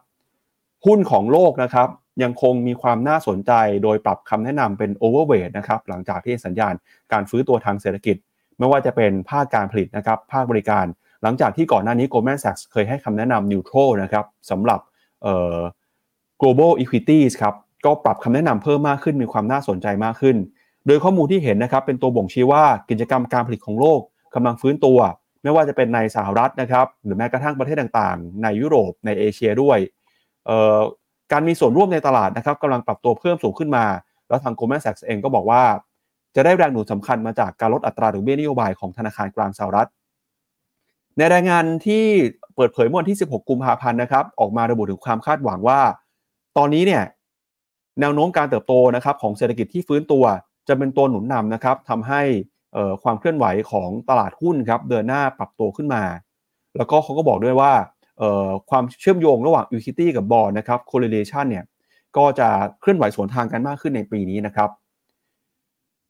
หุ้นของโลกนะครับ ยังคงมีความน่าสนใจโดยปรับคำแนะนำเป็น overweight นะครับหลังจากที่สัญญาณการฟื้นตัวทางเศรษฐกิจ ไม่ว่าจะเป็นภาคการผลิตนะครับภาคบริการ หลังจากที่ก่อนหน้านี้ Goldman Sachs เคยให้คำแนะนำ neutral นะครับสำหรับ global equities ครับก็ปรับคำแนะนำเพิ่มมากขึ้นมีความน่าสนใจมากขึ้น โดยข้อมูลที่เห็นนะครับเป็นตัวบ่งชี้ว่ากิจกรรมการผลิตของโลกกำลังฟื้นตัว ไม่ว่าจะเป็นในสหรัฐนะครับหรือแม้กระทั่งประเทศต่างๆ ในยุโรปในเอเชียด้วยการมีส่วนร่วมในตลาดนะครับกำลังปรับตัวเพิ่มสูงขึ้นมา แล้วทาง Goldman Sachs เองก็บอกว่า จะได้แรงหนุนสำคัญมาจากการลดอัตราดอกเบี้ยนโยบายของธนาคารกลางสหรัฐ ในรายงานที่เปิดเผยเมื่อวันที่ 16 กุมภาพันธ์นะครับ ออกมาระบุถึงความคาดหวังว่า ตอนนี้เนี่ยแนวโน้มการเติบโตนะครับของเศรษฐกิจที่ฟื้นตัว จะเป็นตัวหนุนนำนะครับทำให้ความเคลื่อนไหวของตลาดหุ้นครับเดินหน้าปรับตัวขึ้นมา แล้วก็เขาก็บอกด้วยว่าความเชื่อมโยงระหว่าง equity กับบอลนะครับ correlation เนี่ยก็จะเคลื่อนไหวสวนทางกันมากขึ้นในปีนี้นะครับ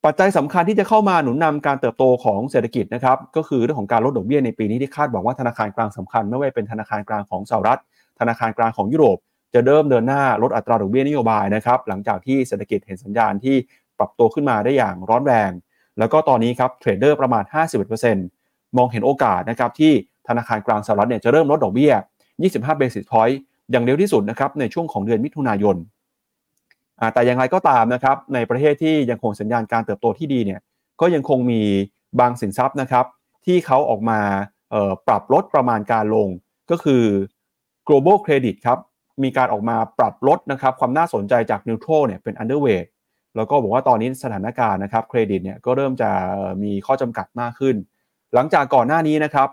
ปัจจัยสำคัญที่จะเข้ามาหนุนนำการเติบโตของเศรษฐกิจนะครับก็คือเรื่องของการลดดอกเบี้ยในปีนี้ที่คาดหวังว่าธนาคารกลางสำคัญ ไม่ว่าเป็นธนาคารกลางของสหรัฐ ธนาคารกลางของยุโรป จะเริ่มเดินหน้าลดอัตราดอกเบี้ยนโยบายนะครับหลังจากที่เศรษฐกิจเห็นสัญญาณที่ปรับตัวขึ้นมาได้อย่างร้อนแรง แล้วก็ตอนนี้ครับเทรดเดอร์ประมาณ 51%มองเห็นโอกาสนะครับที่ธนาคารกลางสหรัฐเนี่ยจะเริ่มลดดอกเบี้ย 25เบสิสพอยต์อย่างเร็วที่สุดนะครับในช่วงของเดือนมิถุนายน แต่อย่างไรก็ตามนะครับในประเทศที่ยังคงสัญญาณการเติบโตที่ดีเนี่ยก็ยังคงมีบางสินทรัพย์นะครับ ที่เขาออกมาปรับลดประมาณการลงก็คือ global credit ครับมีการออกมาปรับลดนะครับความน่าสนใจจาก neutral เนี่ยเป็น underweight แล้วก็บอกว่าตอนนี้สถานการณ์นะครับเครดิตเนี่ยก็เริ่มจะมีข้อจำกัดมากขึ้น หลังจากก่อนหน้านี้นะครับ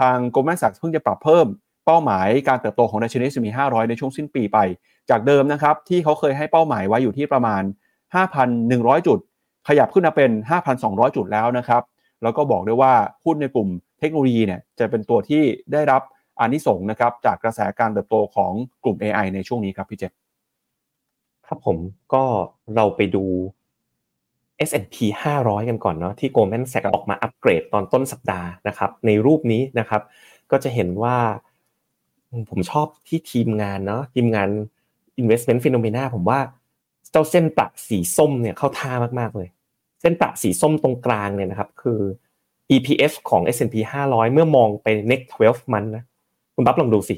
ทาง Goldman Sachs เพิ่งจะปรับเพิ่มเป้าหมายการเติบโตของดัชนี S&P 500 ในช่วงสิ้นปีไป จากเดิมนะครับที่เขาเคยให้เป้าหมายไว้อยู่ที่ประมาณ 5,100 จุด ขยับขึ้นมาเป็น 5,200 จุดแล้วนะครับแล้วก็บอกด้วยว่าหุ้นในกลุ่มเทคโนโลยีเนี่ยจะเป็นตัวที่ได้รับอานิสงส์นะครับจากกระแสการเติบโตของกลุ่ม AI ในช่วงนี้ครับพี่เจษครับผมก็เราไปดู S&P 500 กันก่อนเนาะที่ Goldman Sachs ออกมาอัปเกรดตอนต้นสัปดาห์นะครับในรูปนี้นะครับ ก็จะเห็นว่าผมชอบที่ทีมงานเนาะทีมงาน investment phenomena ผมว่าเจ้าเส้นประสีส้มเนี่ยเข้าท่ามากๆเลย เส้นประสีส้มตรงกลางเนี่ยนะครับ คือ EPS ของ S&P 500 เมื่อมองไป next 12 month นะคุณปั๊บลองดูสิ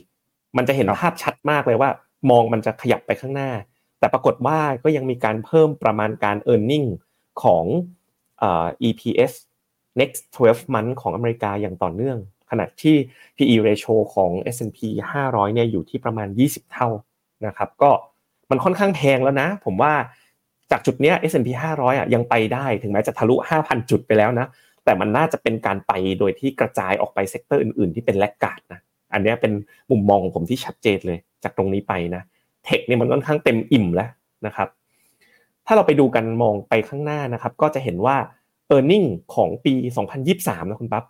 มันจะเห็นภาพชัดมากเลยว่า มองมันจะขยับไปข้างหน้า แต่ปรากฏว่าก็ยังมีการเพิ่มประมาณการ e a r n i n g ของ EPS next 12 month ของอเมริกาอย่างต่อเนื่อง ขณะที่ PE ratio ของ S&P 500 เนี่ยอยู่ที่ประมาณ 20 เท่า นะครับก็มันค่อนข้างแพงแล้วนะ ผมว่าจากจุดเนี้ย S&P 500อะยังไปได้ถึงแม้จะทะลุ 5,000 จุดไปแล้วนะ แต่มันน่าจะเป็นการไปโดยที่กระจายออกไป sector อื่นๆ ที่เป็น laggard นะอันนี้เป็นมุมมองของผมที่ชัดเจนเลย จากตรงนี้ไปนะเทคเนี่ยมันค่อนข้างเต็มอิ่มแล้วนะครับ ถ้าเราไปดูกันมองไปข้างหน้านะครับ ก็จะเห็นว่า e a r n i n g ของปี 2023 นะคุณปั๊บ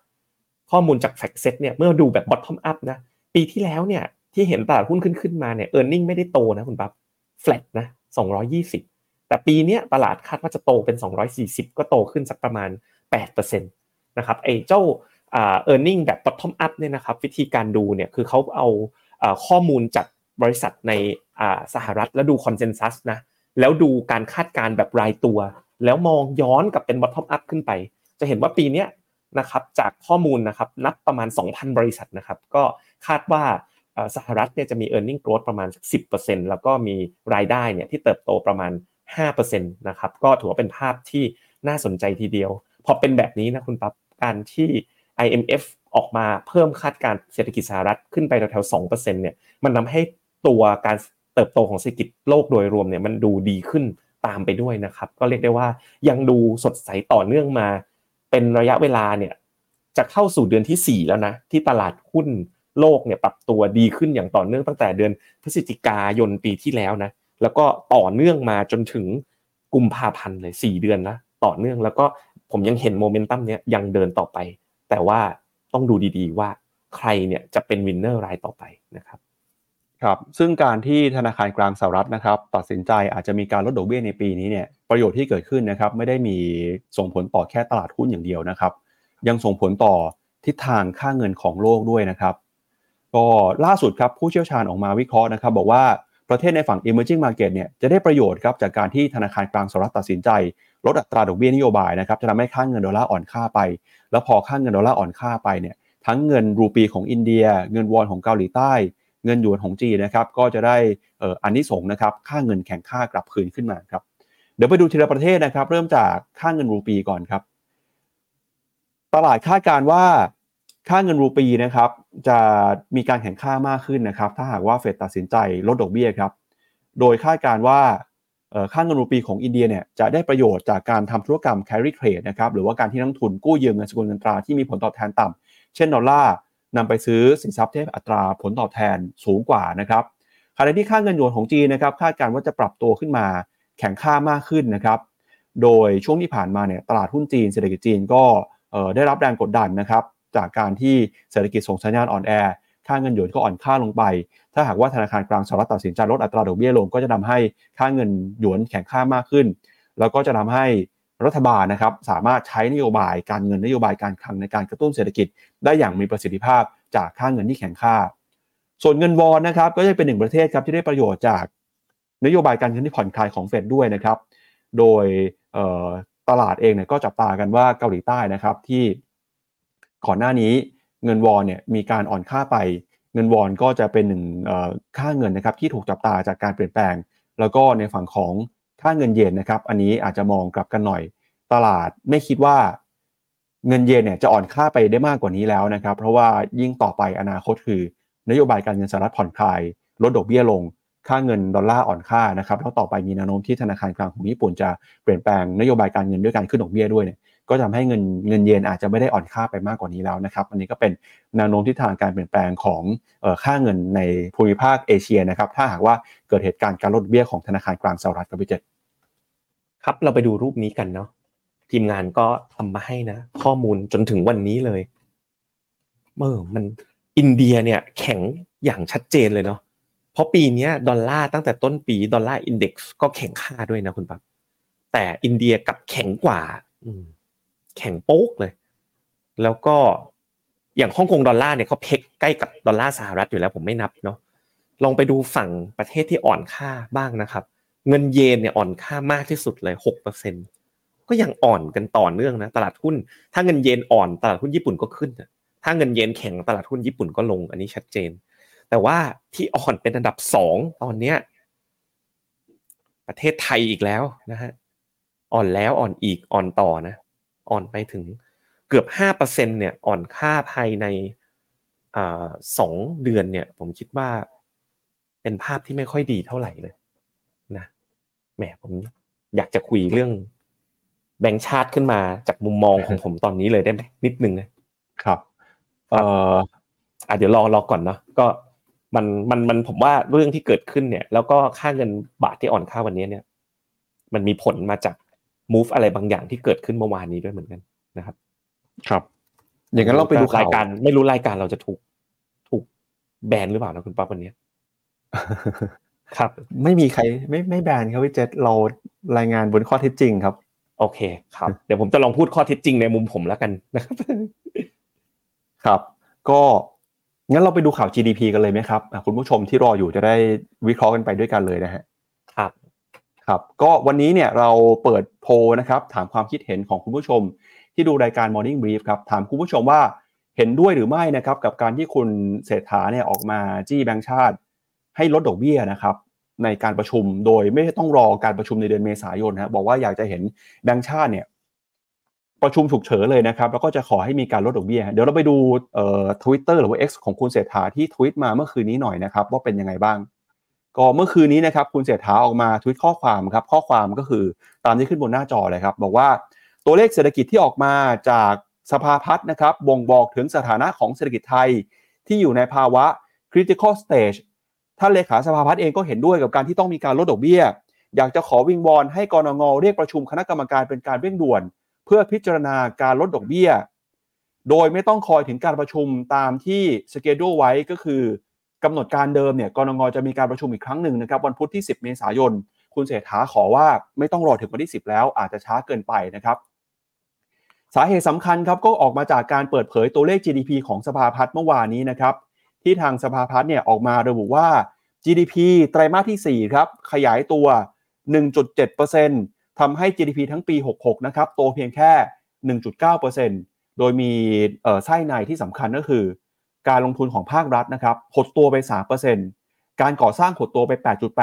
ข้อมูลจากแฟกเซตเนี่ยเมื่อดูแบบ bottom up นะปีที่แล้วเนี่ย ที่เห็นตลาดหุ้นขึ้นขึ้นมาเนี่ย e a r n i n g ไม่ได้โตนะคุณปั๊บ flat นะ220 แต่ปีนี้ตลาดคาดว่าจะโตเป็น 240 ก็โตขึ้นสักประมาณ8%นะครับไอ้เจ้าเออร์เน็งแบบ bottom up เนี่ยนะครับวิธีการดูเนี่ยคือเขาเอาข้อมูลจากบริษัทในสหรัฐแล้วดูคอนเซนแซสนะแล้วดูการคาดการแบบรายตัว แล้วมองย้อนกลับเป็น bottom up ขึ้นไป จะเห็นว่าปีนี้นะครับจากข้อมูลนะครับนับประมาณ 2,000 บริษัทนะครับก็คาดว่า สหรัฐเนี่ยจะมี e a r n i n g growth ประมาณ 10%แล้วก็มีรายได้เนี่ยที่เติบโตประมาณ 5%นะครับก็ถือว่าเป็นภาพที่น่าสนใจทีเดียว พอเป็นแบบนี้นะคุณปั๊บการที่ IMF ออกมาเพิ่มคาดการเศรษฐกิจสหรัฐขึ้นไปแถวๆ 2%เนี่ยมันทาให้ตัวการเติบโตของเศรษฐกิจโลกโดยรวมเนี่ยมันดูดีขึ้นตามไปด้วยนะครับ ก็เรียกได้ว่ายังดูสดใสต่อเนื่องมา เป็นระยะเวลาเนี่ยจะเข้าสู่เดือนที่ 4 แล้วนะที่ตลาดหุ้น โลกเนี่ยปรับตัวดีขึ้นอย่างต่อเนื่องตั้งแต่เดือนพฤศจิกายนปีที่แล้วนะแล้วก็ต่อเนื่องมาจนถึงกุมภาพันธ์เลย 4 เดือนนะต่อเนื่องแล้วก็ผมยังเห็นโมเมนตัมเนี้ยยังเดินต่อไป แต่ว่าต้องดูดีๆว่าใครเนี่ยจะเป็น winner รายต่อไปนะครับครับซึ่งการที่ธนาคารกลางสหรัฐนะครับ ตัดสินใจอาจจะมีการลดดอกเบี้ยในปีนี้เนี่ยประโยชน์ที่เกิดขึ้นนะครับ ไม่ได้มีส่งผลต่อแค่ตลาดหุ้นอย่างเดียวนะครับ ยังส่งผลต่อทิศทางค่าเงินของโลกด้วยนะครับ ก็ล่าสุดครับผู้เชี่ยวชาญออกมาวิเคราะห์นะครับ บอกว่าประเทศในฝั่ง emerging market เนี่ยจะได้ประโยชน์ครับจากการที่ธนาคารกลางสหรัฐตัดสินใจ ลดอัตราดอกเบี้ยนโยบายนะครับจะทำให้ค่าเงินดอลลาร์อ่อนค่าไป แล้วพอค่าเงินดอลลาร์อ่อนค่าไปเนี่ยทั้งเงินรูปีของอินเดีย เงินวอนของเกาหลีใต้ เงินหยวนของจีนนะครับก็จะได้อันนี้ส่งนะครับค่าเงินแข็งค่ากลับคืนขึ้นมาครับเดี๋ยวไปดูทีละประเทศนะครับ เริ่มจากค่าเงินรูปีก่อนครับ ตลาดคาดการว่า ค่าเงินรูปีนะครับจะมีการแข่งค่ามากขึ้นนะครับ ถ้าหากว่าเฟดตัดสินใจลดดอกเบี้ยครับ โดยคาดการว่าค่าเงินรูปีของอินเดียเนี่ยจะได้ประโยชน์จากการทำธุรกรรม carry trade นะครับหรือว่าการที่นักทุนกู้ยืมเงินสกุลเงินตราที่มีผลตอบแทนต่ำเช่นดอลลาร์นำไปซื้อสินทรัพย์ที่อัตราผลตอบแทนสูงกว่านะครับขณะที่ค่าเงินหยวนของจีนนะครับคาดการว่าจะปรับตัวขึ้นมาแข่งค่ามากขึ้นนะครับ โดยช่วงที่ผ่านมาเนี่ยตลาดหุ้นจีนเศรษฐกิจจีนก็ได้รับแรงกดดันนะครับ จากการที่เศรษฐกิจส่งสัญญาณอ่อนแอ ค่าเงินหยวนก็อ่อนค่าลงไป ถ้าหากว่าธนาคารกลางสหรัฐตัดสินใจลดอัตราดอกเบี้ยลงก็จะทาให้ค่าเงินหยวนแข็งค่ามากขึ้น แล้วก็จะทำให้รัฐบาลนะครับสามารถใช้นโยบายการเงินนโยบายการคลังในการกระตุ้นเศรษฐกิจ ได้อย่างมีประสิทธิภาพจากค่าเงินที่แข็งค่า ส่วนเงินวอนนะครับก็จะเป็นหนึ่งประเทศครับที่ได้ประโยชน์จากนโยบายการเงินที่ผ่อนคลายของเฟดด้วยนะครับ โดยตลาดเองเนี่ยก็จับตากันว่าเกาหลีใต้นะครับที่ ก่อนหน้านี้เงินวอนเนี่ยมีการอ่อนค่าไป เงินวอนก็จะเป็นหนึ่งค่าเงินนะครับที่ถูกจับตาจากการเปลี่ยนแปลง แล้วก็ในฝั่งของค่าเงินเยนนะครับ อันนี้อาจจะมองกลับกันหน่อย ตลาดไม่คิดว่าเงินเยนเนี่ยจะอ่อนค่าไปได้มากกว่านี้แล้วนะครับ เพราะว่ายิ่งต่อไปอนาคตคือ นโยบายการเงินสหรัฐผ่อนคลายลดดอกเบี้ยลง ค่าเงินดอลลาร์อ่อนค่านะครับแล้วต่อไปมีแนวโน้มที่ธนาคารกลางของญี่ปุ่นจะเปลี่ยนแปลงนโยบายการเงินด้วยการขึ้นดอกเบี้ยด้วยเนี่ย ก็ทำให้เงินเงินเยนอาจจะไม่ได้อ่อนค่าไปมากกว่านี้แล้วนะครับ อันนี้ก็เป็นแนวโน้มที่ทางการเปลี่ยนแปลงของค่าเงินในภูมิภาคเอเชียนะครับ ถ้าหากว่าเกิดเหตุการณ์การลดเบี้ยของธนาคารกลางสหรัฐครับพี่เจครับเราไปดูรูปนี้กันเนาะทีมงานก็ทำมาให้นะ ข้อมูลจนถึงวันนี้เลยเมื่อมันอินเดียเนี่ยแข็งอย่างชัดเจนเลยเนาะเพราะปีนี้ดอลลาร์ตั้งแต่ต้นปี Dollar Index ก็แข็งค่าด้วยนะคุณปั๊บแต่อินเดียกลับแข็งกว่า แข็งโป๊กเลย แล้วก็อย่างฮ่องกงดอลลาร์เนี่ยเขา peg ใกล้กับดอลลาร์สหรัฐอยู่แล้วผมไม่นับเนาะลองไปดูฝั่งประเทศที่อ่อนค่าบ้างนะครับ เงินเยนเนี่ยอ่อนค่ามากที่สุดเลยหกเปอร์เซ็นก็ยังอ่อนกันต่อเนื่องนะตลาดหุ้น ถ้าเงินเยนอ่อนตลาดหุ้นญี่ปุ่นก็ขึ้นถ้าเงินเยนแข็งตลาดหุ้นญี่ปุ่นก็ลง อันนี้ชัดเจน แต่ว่าที่อ่อนเป็นอันดับสองตอนเนี้ยประเทศไทยอีกแล้วนะฮะอ่อนแล้วอ่อนอีกอ่อนต่อนะ อ่อนไปถึงเกือบห้าเปอร์เซ็นเนี่ยอ่อนค่าภายในอ่าสองเดือนเนี่ย ผมคิดว่าเป็นภาพที่ไม่ค่อยดีเท่าไหร่เลยนะแหมผมอยากจะคุยเรื่องแบงค์ชาติขึ้นมาจากมุมมองของผมตอนนี้เลยได้ไหมนิดนึงนะครับเอ่ออะเดี๋ยวรอรอก่อนเนาะก็มันมันมันผมว่าเรื่องที่เกิดขึ้นเนี่ย แล้วก็ค่าเงินบาทที่อ่อนค่าวันนี้เนี่ย มันมีผลมาจาก move อะไรบางอย่างที่เกิดขึ้นเมื่อวานนี้ด้วยเหมือนกันนะครับ ครับ อย่างนั้นเราไปดูรายการ ไม่รู้รายการเราจะถูกถูกแบนหรือเปล่านะคุณป้าวันนี้ครับ ไม่มีใครไม่ไม่แบนครับพี่เจษเรารายงานบนข้อเท็จจริงครับ โอเคครับ เดี๋ยวผมจะลองพูดข้อเท็จจริงในมุมผมแล้วกันนะครับ ครับ ก็งั้นเราไปดูข่าว GDP กันเลยไหมครับคุณผู้ชมที่รออยู่จะได้วิเคราะห์กันไปด้วยกันเลยนะฮะครับ ครับก็วันนี้เนี่ยเราเปิดโพนะครับถามความคิดเห็นของคุณผู้ชม ที่ดูรายการ Morning Brief ครับถามคุณผู้ชมว่าเห็นด้วยหรือไม่นะครับกับการที่คุณเศรษฐาเนี่ยออกมาจี้แบงค์ชาติ ให้ลดดอกเบี้ยนะครับในการประชุมโดยไม่ต้องรอการประชุมในเดือนเมษายนนะบอกว่าอยากจะเห็นแบงค์ชาติเนี่ยประชุมฉุกเฉินเลยนะครับแล้วก็จะขอให้มีการลดดอกเบี้ย เดี๋ยวเราไปดูทวิตเตอร์หรือว่า X ของคุณเศรษฐาที่ทวิตมาเมื่อคืนนี้หน่อยนะครับว่าเป็นยังไงบ้าง ก็เมื่อคืนนี้นะครับคุณเศรษฐาออกมาทวิตข้อความครับข้อความก็คือตามที่ขึ้นบนหน้าจอเลยครับบอกว่าตัวเลขเศรษฐกิจที่ออกมาจากสภาพัฒน์นะครับบ่งบอกถึงสถานะของเศรษฐกิจไทยที่อยู่ในภาวะ critical stage ท่านเลขาสภาพัฒน์เองก็เห็นด้วยกับการที่ต้องมีการลดดอกเบี้ย อยากจะขอวิงวอนให้กรงงเรียกประชุมคณะกรรมการเป็นการเร่งด่วน เพื่อพิจารณาการลดดอกเบี้ย โดยไม่ต้องคอยถึงการประชุมตามที่สเกดูไว้ก็คือ กำหนดการเดิมเนี่ยกรงงจะมีการประชุมอีกครั้งหนึ่งนะครับ วันพุธที่ 10 เมษายน คุณเศรษฐาขอว่าไม่ต้องรอถึงวันที่ 10 แล้วอาจจะช้าเกินไปนะครับ สาเหตุสำคัญครับก็ออกมาจากการเปิดเผยตัวเลข GDP ของสภาพัฒน์เมื่อวานนี้นะครับ ที่ทางสภาพัฒน์เนี่ยออกมาระบุว่า GDP ไตรมาสที่ 4 ครับ ขยายตัว 1.7%ทำให้ GDP ทั้งปี 66 นะครับโตเพียงแค่ 1.9%โดยมีไส้ในที่สำคัญก็คือ การลงทุนของภาครัฐนะครับหดตัวไป 3%การก่อสร้างหดตัวไป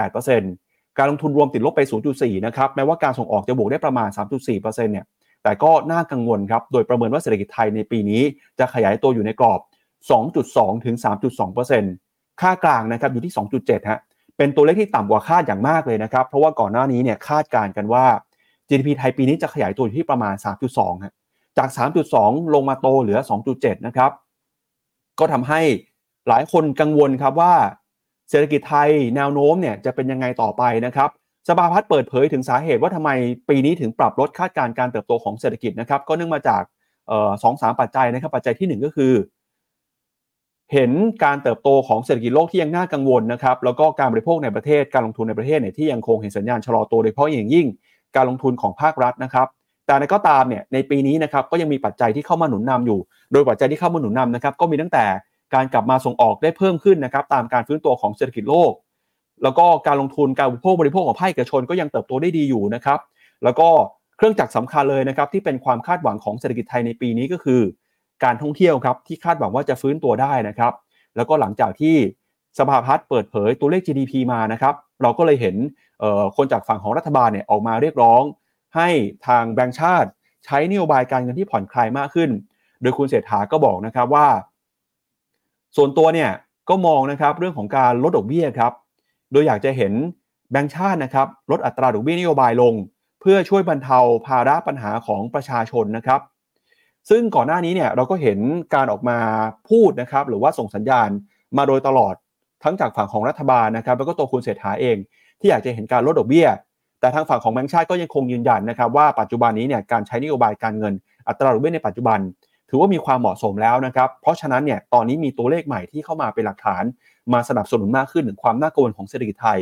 8.8%การลงทุนรวมติดลบไป 0.4 นะครับแม้ว่าการส่งออกจะบวกได้ประมาณ 3.4%เนี่ยแต่ก็น่ากังวลครับโดยประเมินว่าเศรษฐกิจไทยในปีนี้จะขยายตัวอยู่ในกรอบ 2.2 ถึง 3.2%ค่ากลางนะครับอยู่ที่ 2.7 ฮะเป็นตัวเลขที่ต่ำกว่าคาดอย่างมากเลยนะครับเพราะว่าก่อนหน้านี้เนี่ยคาดการกันว่า GDP ไทยปีนี้จะขยายตัวอยู่ที่ประมาณ 3.2 ฮะจาก 3.2 ลงมาโตเหลือ 2.7 นะครับ ก็ทำให้หลายคนกังวลครับว่า เศรษฐกิจไทยแนวโน้มเนี่ยจะเป็นยังไงต่อไปนะครับสภาพัฒน์เปิดเผยถึงสาเหตุว่าทำไมปีนี้ถึงปรับลดคาดการณ์การเติบโตของเศรษฐกิจนะครับ ก็เนื่องมาจากสองสามปัจจัยนะครับ ปัจจัยที่ 1 ก็คือ เห็นการเติบโตของเศรษฐกิจโลกที่ยังน่ากังวลนะครับ แล้วก็การบริโภคในประเทศการลงทุนในประเทศเนี่ยที่ยังคงเห็นสัญญาณชะลอตัวโดยเฉพาะอย่างยิ่ง การลงทุนของภาครัฐนะครับ แต่ในก็ตามเนี่ยในปีนี้นะครับก็ยังมีปัจจัยที่เข้ามาหนุนนำอยู่ โดยปัจจัยที่เข้ามาหนุนนำนะครับก็มีตั้งแต่การกลับมาส่งออกได้เพิ่มขึ้นนะครับตามการฟื้นตัวของเศรษฐกิจโลก แล้วก็การลงทุนการบริโภคบริโภคของภาคเอกชนก็ยังเติบโตได้ดีอยู่นะครับแล้วก็เครื่องจักรสำคัญเลยนะครับที่เป็นความคาดหวังของเศรษฐกิจไทยในปีนี้ก็คือ การท่องเที่ยวครับที่คาดหวังว่าจะฟื้นตัวได้นะครับแล้วก็หลังจากที่สภาพัฒน์เปิดเผยตัวเลข GDP มานะครับเราก็เลยเห็นคนจากฝั่งของรัฐบาลเนี่ยออกมาเรียกร้อง ให้ทางแบงก์ชาติ ใช้นโยบายการเงินที่ผ่อนคลายมากขึ้น โดยคุณเศรษฐาก็บอกนะครับว่า ส่วนตัวเนี่ยก็มองนะครับเรื่องของการลดดอกเบี้ยครับ โดยอยากจะเห็นแบงก์ชาตินะครับลดอัตราดอกเบี้ยนโยบายลง เพื่อช่วยบรรเทาภาระปัญหาของประชาชนนะครับ ซึ่งก่อนหน้านี้เนี่ยเราก็เห็นการออกมาพูดนะครับ หรือว่าส่งสัญญาณมาโดยตลอดทั้งจากฝั่งของรัฐบาลนะครับ แล้วก็ตัวคุณเศรษฐาเอง ที่อยากจะเห็นการลดดอกเบี้ย แต่ทางฝั่งของแบงก์ชาติก็ยังคงยืนยันนะครับว่าปัจจุบันนี้เนี่ยการใช้นโยบายการเงินอัตราดอกเบี้ยในปัจจุบัน ถือว่ามีความเหมาะสมแล้วนะครับ เพราะฉะนั้นเนี่ยตอนนี้มีตัวเลขใหม่ที่เข้ามาเป็นหลักฐาน มาสนับสนุนมากขึ้นถึงความน่ากังวลของเศรษฐกิจไทย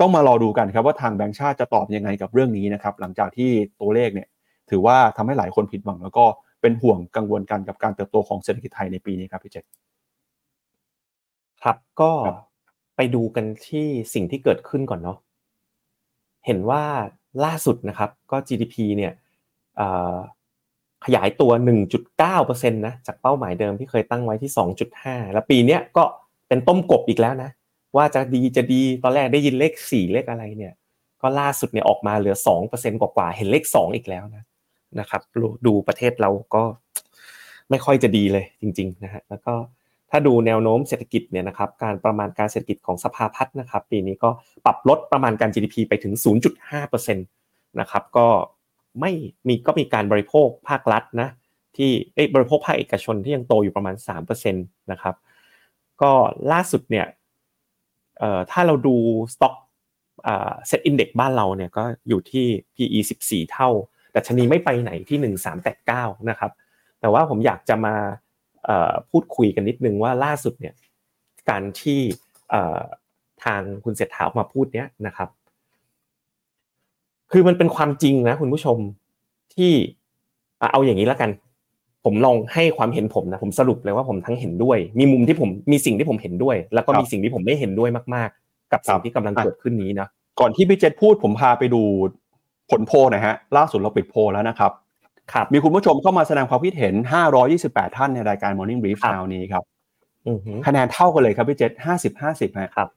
ต้องมารอดูกันครับว่าทางแบงก์ชาติจะตอบยังไงกับเรื่องนี้นะครับหลังจากที่ตัวเลขเนี่ยถือว่าทำให้หลายคนผิดหวัง แล้วก็เป็นห่วงกังวลกันกับการเติบโตของเศรษฐกิจไทยในปีนี้ครับพี่เจษครับก็ไปดูกันที่สิ่งที่เกิดขึ้นก่อนเนาะ เห็นว่าล่าสุดนะครับก็ GDP เนี่ยขยายตัว 1.9%นะจากเป้าหมายเดิมที่เคยตั้งไว้ที่ 2.5 แล้วปีนี้ก็เป็นต้มกบอีกแล้วนะว่าจะดีจะดีตอนแรกได้ยินเลข 4 เลขอะไรเนี่ยก็ล่าสุดเนี่ยออกมาเหลือ 2%กว่าๆเห็นเลข 2 อีกแล้วนะนะครับดูประเทศเราก็ไม่ค่อยจะดีเลยจริงๆนะฮะแล้วก็ ถ้าดูแนวโน้มเศรษฐกิจเนี่ยนะครับการประมาณการเศรษฐกิจของสภาพัฒน์นะครับปีนี้ก็ปรับลดประมาณการ GDP ไปถึง 0.5%นะครับก็ไม่มีก็มีการบริโภคภาครัฐนะที่บริโภคภาคเอกชนที่ยังโตอยู่ประมาณ3%นะครับก็ล่าสุดเนี่ยเอ่อถ้าเราดู stock SET Index บ้านเราเนี่ยก็อยู่ที่ PE 14 เท่า แต่ดัชนีไม่ไปไหนที่ 1389 นะครับ แต่ว่าผมอยากจะมา พูดคุยกันนิดนึงว่าล่าสุดเนี่ยการที่ทางคุณเศรษฐาออกมาพูดเนี้ยนะครับ คือมันเป็นความจริงนะคุณผู้ชมที่เอาอย่างนี้แล้วกัน ผมลองให้ความเห็นผมนะผมสรุปเลยว่าผมทั้งเห็นด้วย มีมุมที่ผมมีสิ่งที่ผมเห็นด้วย แล้วก็มีสิ่งที่ผมไม่เห็นด้วยมากๆ กับสิ่งที่กำลังเกิดขึ้นนี้นะก่อนที่พี่เจษพูดผมพาไปดูผลโพลนะฮะล่าสุดเราปิดโพลแล้วนะครับครับ มีคุณผู้ชมเข้ามาแสดงความคิดเห็น 528 ท่านในรายการ Morning Brief คราวนี้ครับคะแนนเท่ากันเลยครับพี่เจษห้าสิบห้าสิบนะครับ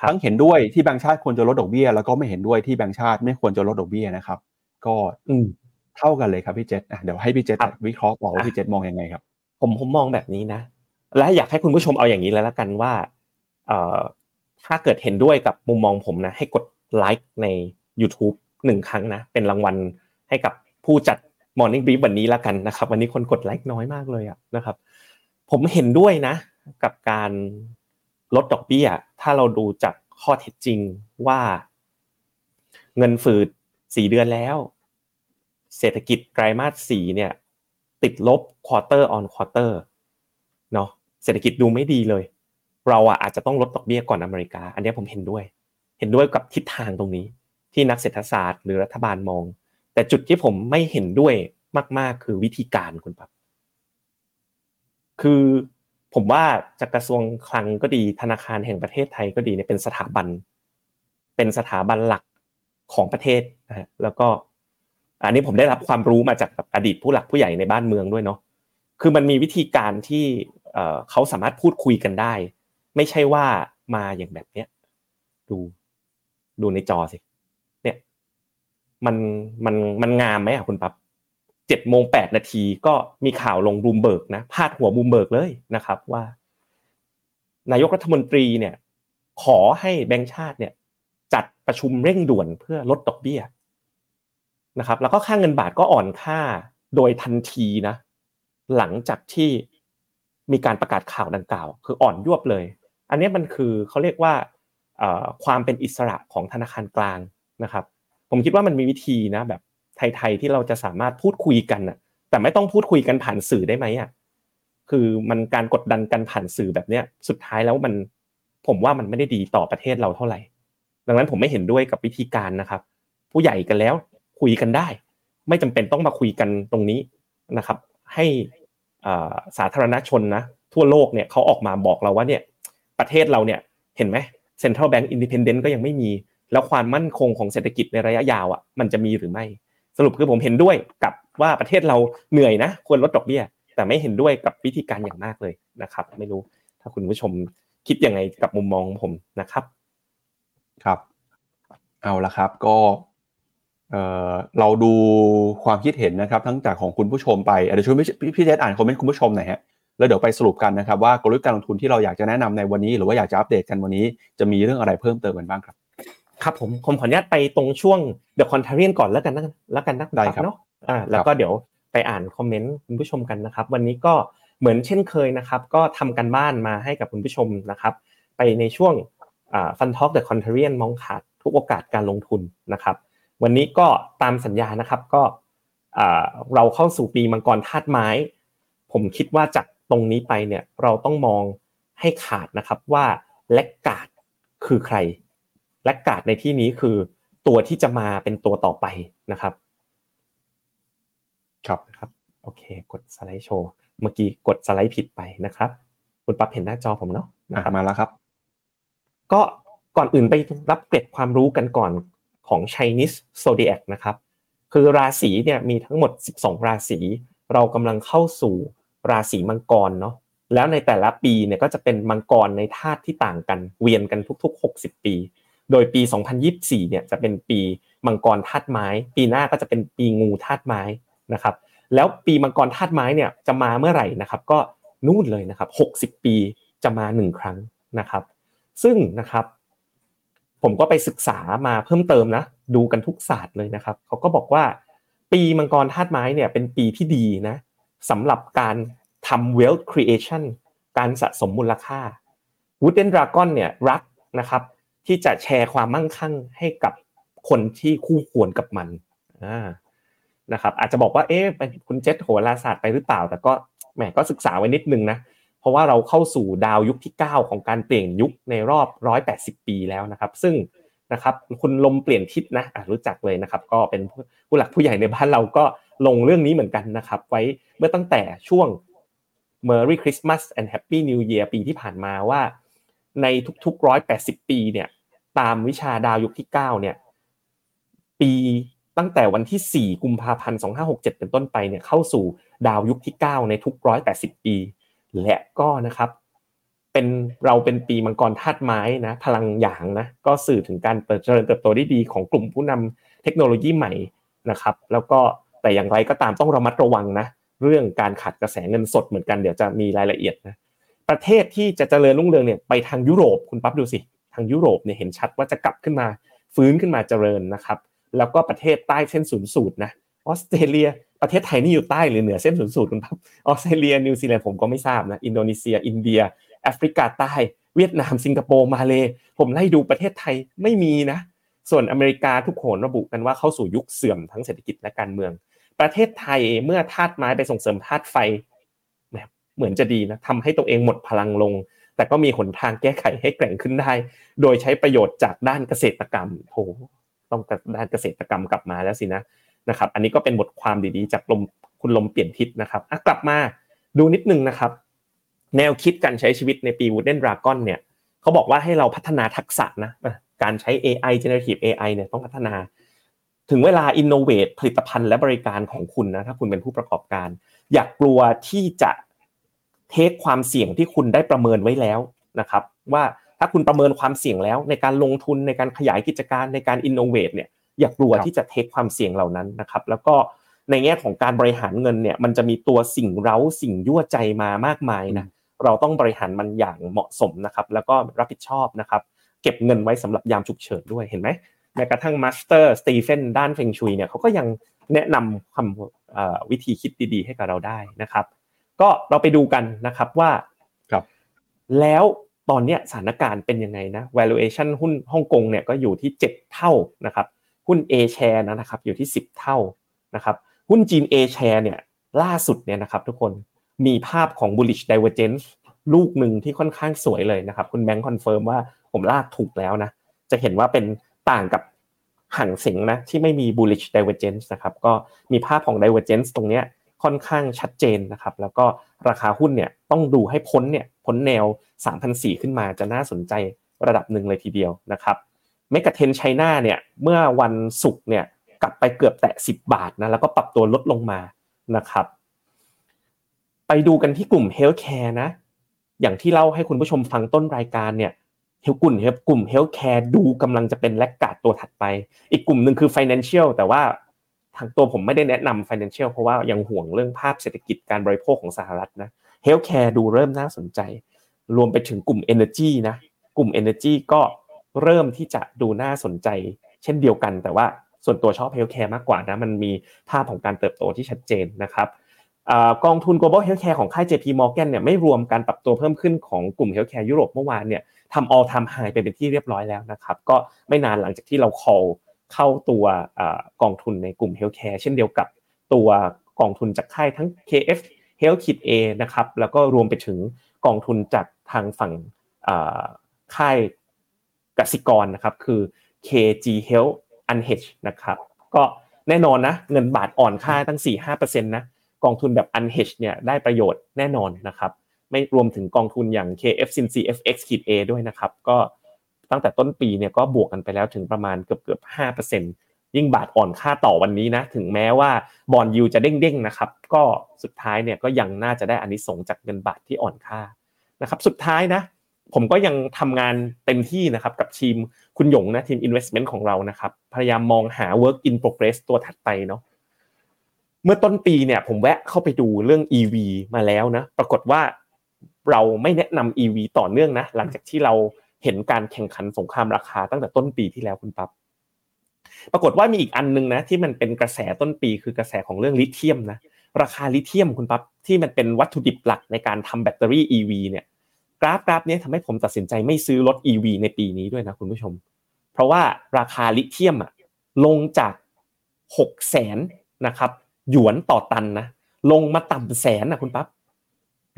ทั้งเห็นด้วยที่แบงค์ชาติควรจะลดดอกเบี้ย แล้วก็ไม่เห็นด้วยที่แบงค์ชาติไม่ควรจะลดดอกเบี้ยนะครับ ก็เท่ากันเลยครับพี่เจษเดี๋ยวให้พี่เจษวิเคราะห์บอกว่าพี่เจษมองยังไงครับ ผมผมมองแบบนี้นะ และอยากให้คุณผู้ชมเอาอย่างนี้แล้วละกันว่าเอ่อถ้าเกิดเห็นด้วยกับมุมมองผมนะ ให้กดไลค์ใน YouTube หนึ่งครั้งนะ เป็นรางวัลให้กับผู้จัด Morning Brief วันนี้แล้วกันนะครับ วันนี้คนกดไลค์น้อยมากเลยอะนะครับ ผมเห็นด้วยนะ กับการลดดอกเบี้ย ถ้าเราดูจากข้อเท็จจริงว่า เงินฝืดสี่เดือนแล้ว เศรษฐกิจไตรมาสสี่เนี่ย ติดลบ quarter on quarter เนาะเศรษฐกิจดูไม่ดีเลย เราอะอาจจะต้องลดดอกเบี้ยก่อนอเมริกา อันนี้ผมเห็นด้วย เห็นด้วยกับทิศทางตรงนี้ ที่นักเศรษฐศาสตร์ หรือรัฐบาลมอง แต่จุดที่ผมไม่เห็นด้วยมาก ๆ คือวิธีการคุณปั๊บคือผมว่าจากกระทรวงคลังก็ดีธนาคารแห่งประเทศไทยก็ดีเนี่ยเป็นสถาบัน เป็นสถาบันหลักของประเทศนะฮะแล้วก็อันนี้ผมได้รับความรู้มาจากอดีตผู้หลักผู้ใหญ่ในบ้านเมืองด้วยเนาะคือมันมีวิธีการที่เขาสามารถพูดคุยกันได้ ไม่ใช่ว่ามาอย่างแบบเนี้ยดูดูในจอสิ มันมันมันงามไหมอะคุณปั๊บเจ็ดโมงแปดนาทีก็มีข่าวลงบูมเบิร์กนะพาดหัวบูมเบิร์กเลยนะครับว่า นายกรัฐมนตรีเนี่ย ขอให้แบงค์ชาติเนี่ย จัดประชุมเร่งด่วนเพื่อลดดอกเบี้ยนะครับ แล้วก็ค่างเงินบาทก็อ่อนค่าโดยทันทีนะ หลังจากที่มีการประกาศข่าวดังกล่าว คืออ่อนยวบเลย อันนี้มันคือเขาเรียกว่าความเป็นอิสระของธนาคารกลางนะครับ ผมคิดว่ามันมีวิธีนะ แบบไทยๆที่เราจะสามารถพูดคุยกันอะแต่ไม่ต้องพูดคุยกันผ่านสื่อได้ไหมอะคือมันการกดดันกันผ่านสื่อแบบเนี้ยสุดท้ายแล้วมันผมว่ามันไม่ได้ดีต่อประเทศเราเท่าไหร่ ดังนั้นผมไม่เห็นด้วยกับวิธีการนะครับ ผู้ใหญ่กันแล้วคุยกันได้ ไม่จำเป็นต้องมาคุยกันตรงนี้นะครับ ให้สาธารณชนนะทั่วโลกเนี่ยเขาออกมาบอกเราว่าเนี่ยประเทศเราเนี่ยเห็นไหม central bank independent ก็ยังไม่มี แล้วความมั่นคงของเศรษฐกิจในระยะยาวอะมันจะมีหรือไม่ สรุปคือผมเห็นด้วยกับว่าประเทศเราเหนื่อยนะ ควรลดดอกเบี้ย แต่ไม่เห็นด้วยกับวิธีการอย่างมากเลยนะครับ ไม่รู้ถ้าคุณผู้ชมคิดยังไงกับมุมมองผมนะครับ ครับ เอาละครับก็เออเราดูความคิดเห็นนะครับ ทั้งจากของคุณผู้ชมไปเดี๋ยวช่วยพี่เจษอ่านคอมเมนต์คุณผู้ชมหน่อยฮะแล้วเดี๋ยวไปสรุปกันนะครับว่ากลยุทธ์การลงทุนที่เราอยากจะแนะนำในวันนี้ หรือว่าอยากจะอัปเดตกันวันนี้จะมีเรื่องอะไรเพิ่มเติมกันบ้างครับ ครับผมผมขออนุญาตไปตรงช่วง The Contrarian ก่อนแล้วกันนะแล้วกันนะได้ครับเนาะอ่าแล้วก็เดี๋ยวไปอ่าน comment คุณผู้ชมกันนะครับ วันนี้ก็เหมือนเช่นเคยนะครับ ก็ทำการบ้านมาให้กับคุณผู้ชมนะครับ ไปในช่วง Fund Talk The Contrarian มองขาดทุกโอกาสการลงทุนนะครับ วันนี้ก็ตามสัญญานะครับก็เราเข้าสู่ปีมังกรธาตุไม้ ผมคิดว่าจากตรงนี้ไปเนี่ยเราต้องมองให้ขาดนะครับว่าแลกกาดคือใคร แลกกาดในที่นี้คือตัวที่จะมาเป็นตัวต่อไปนะครับ ครับครับโอเค กดสไลด์โชว์เมื่อกี้กดสไลด์ผิดไปนะครับ คุณปั๊บเห็นหน้าจอผมเนาะนะครับมาแล้วครับ ก็ก่อนอื่นไปรับเกร็ดความรู้กันก่อนของ Chinese Zodiac นะครับ คือราศีเนี่ยมีทั้งหมด 12 ราศีเรากำลังเข้าสู่ราศีมังกรเนาะแล้วในแต่ละปีเนี่ยก็จะเป็นมังกรในธาตุที่ต่างกันเวียนกันทุก ๆ 60 ปี โดยปี 2024 เนี่ยจะเป็นปีมังกรธาตุไม้ ปีหน้าก็จะเป็นปีงูธาตุไม้นะครับ แล้วปีมังกรธาตุไม้เนี่ยจะมาเมื่อไหร่นะครับ ก็นู่นเลยนะครับ 60 ปีจะมาหนึ่งครั้งนะครับ ซึ่งนะครับ ผมก็ไปศึกษามาเพิ่มเติมนะ ดูกันทุกศาสตร์เลยนะครับเขาก็บอกว่า ปีมังกรธาตุไม้เนี่ยเป็นปีที่ดีนะสำหรับการทำ wealth creation การสะสมมูลค่า Wooden Dragon เนี่ยรักนะครับ ที่จะแชร์ความมั่งคั่งให้กับคนที่คู่ควรกับมันนะครับ อาจจะบอกว่าเอ๊ะคุณเจษโหราศาสตร์ไปหรือเปล่า แต่ก็แหมก็ศึกษาไว้นิดนึงนะเพราะว่าเราเข้าสู่ดาวยุคที่ 9 ของการเปลี่ยนยุคในรอบ 180 ปีแล้วนะครับ ซึ่งนะครับคุณลมเปลี่ยนทิศนะรู้จักเลยนะครับ ก็เป็นผู้หลักผู้ใหญ่ในบ้านเราก็ลงเรื่องนี้เหมือนกันนะครับ ไว้เมื่อตั้งแต่ช่วง Merry Christmas and Happy New Year ปีที่ผ่านมาว่า ในทุกๆร้อยแปดสิบปีเนี่ย ตามวิชาดาวยุคที่เก้าเนี่ย ปีตั้งแต่วันที่สี่กุมภาพันธ์สองห้าหกเจ็ดเป็นต้นไปเนี่ยเข้าสู่ดาวยุคที่เก้าในทุกร้อยแปดสิบปี และก็นะครับ เป็นเราเป็นปีมังกรธาตุไม้นะ พลังหยางนะ ก็สื่อถึงการเจริญเติบโตได้ดีของกลุ่มผู้นำเทคโนโลยีใหม่นะครับ แล้วก็แต่อย่างไรก็ตามต้องระมัดระวังนะ เรื่องการขาดกระแสเงินสดเหมือนกันเดี๋ยวจะมีรายละเอียดนะ ประเทศที่จะเจริญรุ่งเรืองเนี่ยไปทางยุโรปคุณปั๊บดูสิ ทางยุโรปเนี่ยเห็นชัดว่าจะกลับขึ้นมาฟื้นขึ้นมาเจริญนะครับแล้วก็ประเทศใต้เส้นศูนย์สูตรนะออสเตรเลียประเทศไทยนี่อยู่ใต้หรือเหนือเส้นศูนย์สูตรคุณปั๊บออสเตรเลียนิวซีแลนด์ผมก็ไม่ทราบนะอินโดนีเซีย อินเดียแอฟริกาใต้ เวียดนามสิงคโปร์มาเลผมไล่ดูประเทศไทยไม่มีนะส่วนอเมริกาทุกคนระบุกันว่าเข้าสู่ยุคเสื่อมทั้งเศรษฐกิจและการเมือง ประเทศไทยเมื่อธาตุไม้ไปส่งเสริมธาตุไฟ เหมือนจะดีนะทำให้ตัวเองหมดพลังลง แต่ก็มีหนทางแก้ไขให้แกร่งขึ้นได้ โดยใช้ประโยชน์จากด้านเกษตรกรรมโหต้องด้านเกษตรกรรมกลับมาแล้วสินะนะครับ อันนี้ก็เป็นบทความดีๆ จากลมคุณลมเปลี่ยนทิศนะครับอะกลับมาดูนิดนึงนะครับ แนวคิดการใช้ชีวิตในปี Wooden Dragon เนี่ยเขาบอกว่าให้เราพัฒนาทักษะนะการใช้ AI generative AI เนี่ยต้องพัฒนา ถึงเวลาอินโนเวทผลิตภัณฑ์และบริการของคุณนะถ้าคุณเป็นผู้ประกอบการ อย่ากกลัวที่จะ เทคความเสี่ยงที่คุณได้ประเมินไว้แล้วนะครับ ว่าถ้าคุณประเมินความเสี่ยงแล้ว ในการลงทุนในการขยายกิจการในการ innovate เนี่ยอย่ากลัวที่จะ take ความเสี่ยงเหล่านั้นนะครับ แล้วก็ในแง่ของการบริหารเงินเนี่ยมันจะมีตัวสิ่งเร้าสิ่งยั่วใจมามากมายนะเราต้องบริหารมันอย่างเหมาะสมนะครับ แล้วก็รับผิดชอบนะครับ เก็บเงินไว้สำหรับยามฉุกเฉินด้วยเห็นไหมแม้กระทั่ง Master Stephen ด้าน feng shui เนี่ยเขาก็ยังแนะนำคำวิธีคิดดีๆ ให้กับเราได้นะครับ ก็เราไปดูกันนะครับว่าครับ แล้วตอนนี้สถานการณ์เป็นยังไงนะ valuation หุ้นฮ่องกงเนี่ยก็อยู่ที่ 7 เท่านะครับหุ้น A share นะครับอยู่ที่ 10 เท่านะครับหุ้นจีน A share เนี่ยล่าสุดเนี่ยนะครับทุกคนมีภาพของ bullish divergence ลูกหนึ่งที่ค่อนข้างสวยเลยนะครับคุณแบงค์ confirm ว่าผมลากถูกแล้วนะจะเห็นว่าเป็นต่างกับฮั่งเส็งนะที่ไม่มี bullish divergence นะครับก็มีภาพของ divergence ตรงเนี้ย ค่อนข้างชัดเจนนะครับ แล้วก็ราคาหุ้นเนี่ยต้องดูให้พ้นเนี่ยพ้นแนว 3,004ขึ้นมาจะน่าสนใจระดับหนึ่งเลยทีเดียวนะครับ MEGA 10 China เนี่ยเมื่อวันศุกร์เนี่ยกลับไปเกือบแตะ 10 บาทนะแล้วก็ปรับตัวลดลงมานะครับ ไปดูกันที่กลุ่ม healthcare นะ อย่างที่เล่าให้คุณผู้ชมฟังต้นรายการเนี่ย health กลุ่มกลุ่ม healthcare ดูกำลังจะเป็น laggard ตัวถัดไป อีกกลุ่มหนึ่งคือ Financial แต่ว่า ทางตัวผมไม่ได้แนะนำ Financial เพราะว่ายังห่วงเรื่องภาพเศรษฐกิจการบริโภคของสหรัฐนะ healthcare ดูเริ่มน่าสนใจ รวมไปถึงกลุ่ม Energy นะกลุ่ม Energy ก็เริ่มที่จะดูน่าสนใจ เช่นเดียวกัน แต่ว่าส่วนตัวชอบ healthcare มากกว่านะมันมีภาพของการเติบโตที่ชัดเจนนะครับกองทุน global healthcare ของค่าย JP Morgan เนี่ยไม่รวมการปรับตัวเพิ่มขึ้นของกลุ่ม healthcare ยุโรปเมื่อวานเนี่ยทำ all time high ไปเป็นที่เรียบร้อยแล้วนะครับก็ไม่นานหลังจากที่เรา call เข้าตัวกองทุนในกลุ่ม healthcare เช่นเดียวกับตัวกองทุนจากค่ายทั้ง KF Health Kit A นะครับแล้วก็รวมไปถึงกองทุนจากทางฝั่งค่ายกสิกรนะครับคือ KG Health Unhedge นะครับก็แน่นอนนะเงินบาทอ่อนค่าตั้ง 4-5%นะกองทุนแบบ Unhedge เนี่ยได้ประโยชน์แน่นอนนะครับไม่รวมถึงกองทุนอย่าง KF Sin CFX A ด้วยนะครับก็ ตั้งแต่ต้นปีเนี่ยก็บวกกันไปแล้วถึงประมาณเกือบเกือบ5%ยิ่งบาทอ่อนค่าต่อวันนี้นะถึงแม้ว่าบอลยูจะเด้งๆนะครับก็สุดท้ายเนี่ยก็ยังน่าจะได้อานิสงจากเงินบาทที่อ่อนค่านะครับสุดท้ายนะผมก็ยังทำงานเต็มที่นะครับกับทีมคุณหยงนะทีม investment ของเรานะครับพยายามมองหา work in progress ตัวถัดไปเนาะเมื่อต้นปีเนี่ยผมแวะเข้าไปดูเรื่อง EV มาแล้วนะปรากฏว่าเราไม่แนะนำ EV ต่อเนื่องนะหลังจากที่เรา เห็นการแข่งขันสงครามราคาตั้งแต่ต้นปีที่แล้วคุณปั๊บปรากฏว่ามีอีกอันนึงนะที่มันเป็นกระแสต้นปีคือกระแสของเรื่องลิเธียมนะราคาลิเธียมคุณปั๊บที่มันเป็นวัตถุดิบหลักในการทำแบตเตอรี่ EV เนี่ยกราฟกราฟนี้ทำให้ผมตัดสินใจไม่ซื้อรถ EV ในปีนี้ด้วยนะคุณผู้ชม เพราะว่าราคาลิเธียมอะลงจากหกแสนนะครับหยวนต่อตันนะลงมาต่ำแสนนะคุณปั๊บ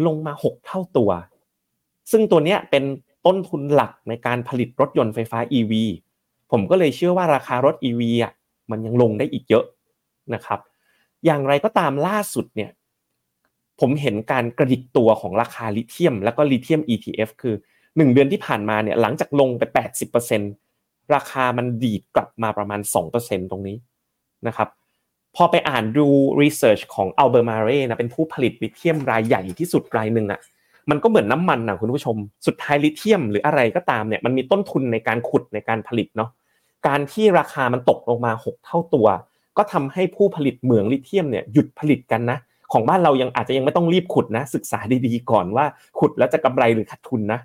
ลงมาหกเท่าตัว ซึ่งตัวเนี้ยเป็น ต้นทุนหลักในการผลิตรถยนต์ไฟฟ้า EV ผมก็เลยเชื่อว่าราคารถ EV อะมันยังลงได้อีกเยอะนะครับ อย่างไรก็ตามล่าสุดเนี่ยผมเห็นการกระดิกตัวของราคาลิเธียม แล้วก็ลิเธียม ETF คือ 1 เดือนที่ผ่านมาเนี่ยหลังจากลงไป 80%ราคามันดีดกลับมาประมาณ 2%ตรงนี้นะครับพอไปอ่านดูรีเสิร์ชของอัลเบอร์มาเร่นะเป็นผู้ผลิตลิเธียมรายใหญ่ที่สุดรายหนึ่งอะ มันก็เหมือนน้ามันนะคุณผู้ชม สุดท้ายลิเธียมหรืออะไรก็ตามเนี่ยมันมีต้นทุนในการขุดในการผลิตเนาะการที่ราคามันตกลงมา 6 เท่าตัว ก็ทำให้ผู้ผลิตเหมืองลิเธียมเนี่ยหยุดผลิตกันนะ ของบ้านเรายังอาจจะยังไม่ต้องรีบขุดนะ ศึกษาดีๆก่อนว่าขุดแล้วจะกำไรหรือขาดทุนนะ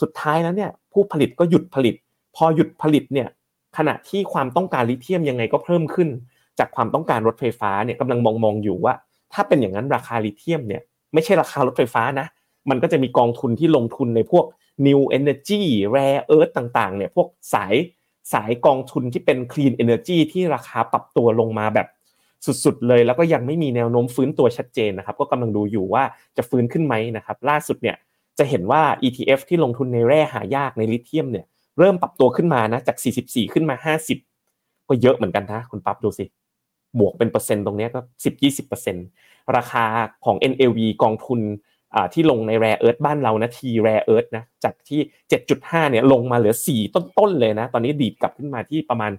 สุดท้ายแล้วเนี่ยผู้ผลิตก็หยุดผลิต พอหยุดผลิตเนี่ยขณะที่ความต้องการลิเธียมยังไงก็เพิ่มขึ้น จากความต้องการรถไฟฟ้าเนี่ยกำลังมองมองอยู่ว่า ถ้าเป็นอย่างนั้นราคาลิเธียมเนี่ยไม่ใช่ราคารถไฟฟ้านะ มันก็จะมีกองทุนที่ลงทุนในพวก new energy rare earth ต่างๆเนี่ยพวกสายสายกองทุนที่เป็น clean energy ที่ราคาปรับตัวลงมาแบบสุดๆเลย แล้วก็ยังไม่มีแนวโน้มฟื้นตัวชัดเจนนะครับก็กำลังดูอยู่ว่าจะฟื้นขึ้นไหมนะครับล่าสุดเนี่ยจะเห็นว่า ETF ที่ลงทุนในแร่หายากในลิเธียมเนี่ยเริ่มปรับตัวขึ้นมานะจาก 44 ขึ้นมา 50 ก็เยอะเหมือนกันนะคุณปั๊บดูสิบวกเป็นเปอร์เซ็นต์ตรงนี้ก็ 10-20%ราคาของ NLV กองทุน ที่ลงในแร่เอิร์ธบ้านเรานะทีแร่เอิร์ธนะจากที่ 7.5เนี่ยลงมาเหลือ 4 ต้นๆเลยนะ ตอนนี้ดีดกลับขึ้นมาที่ประมาณ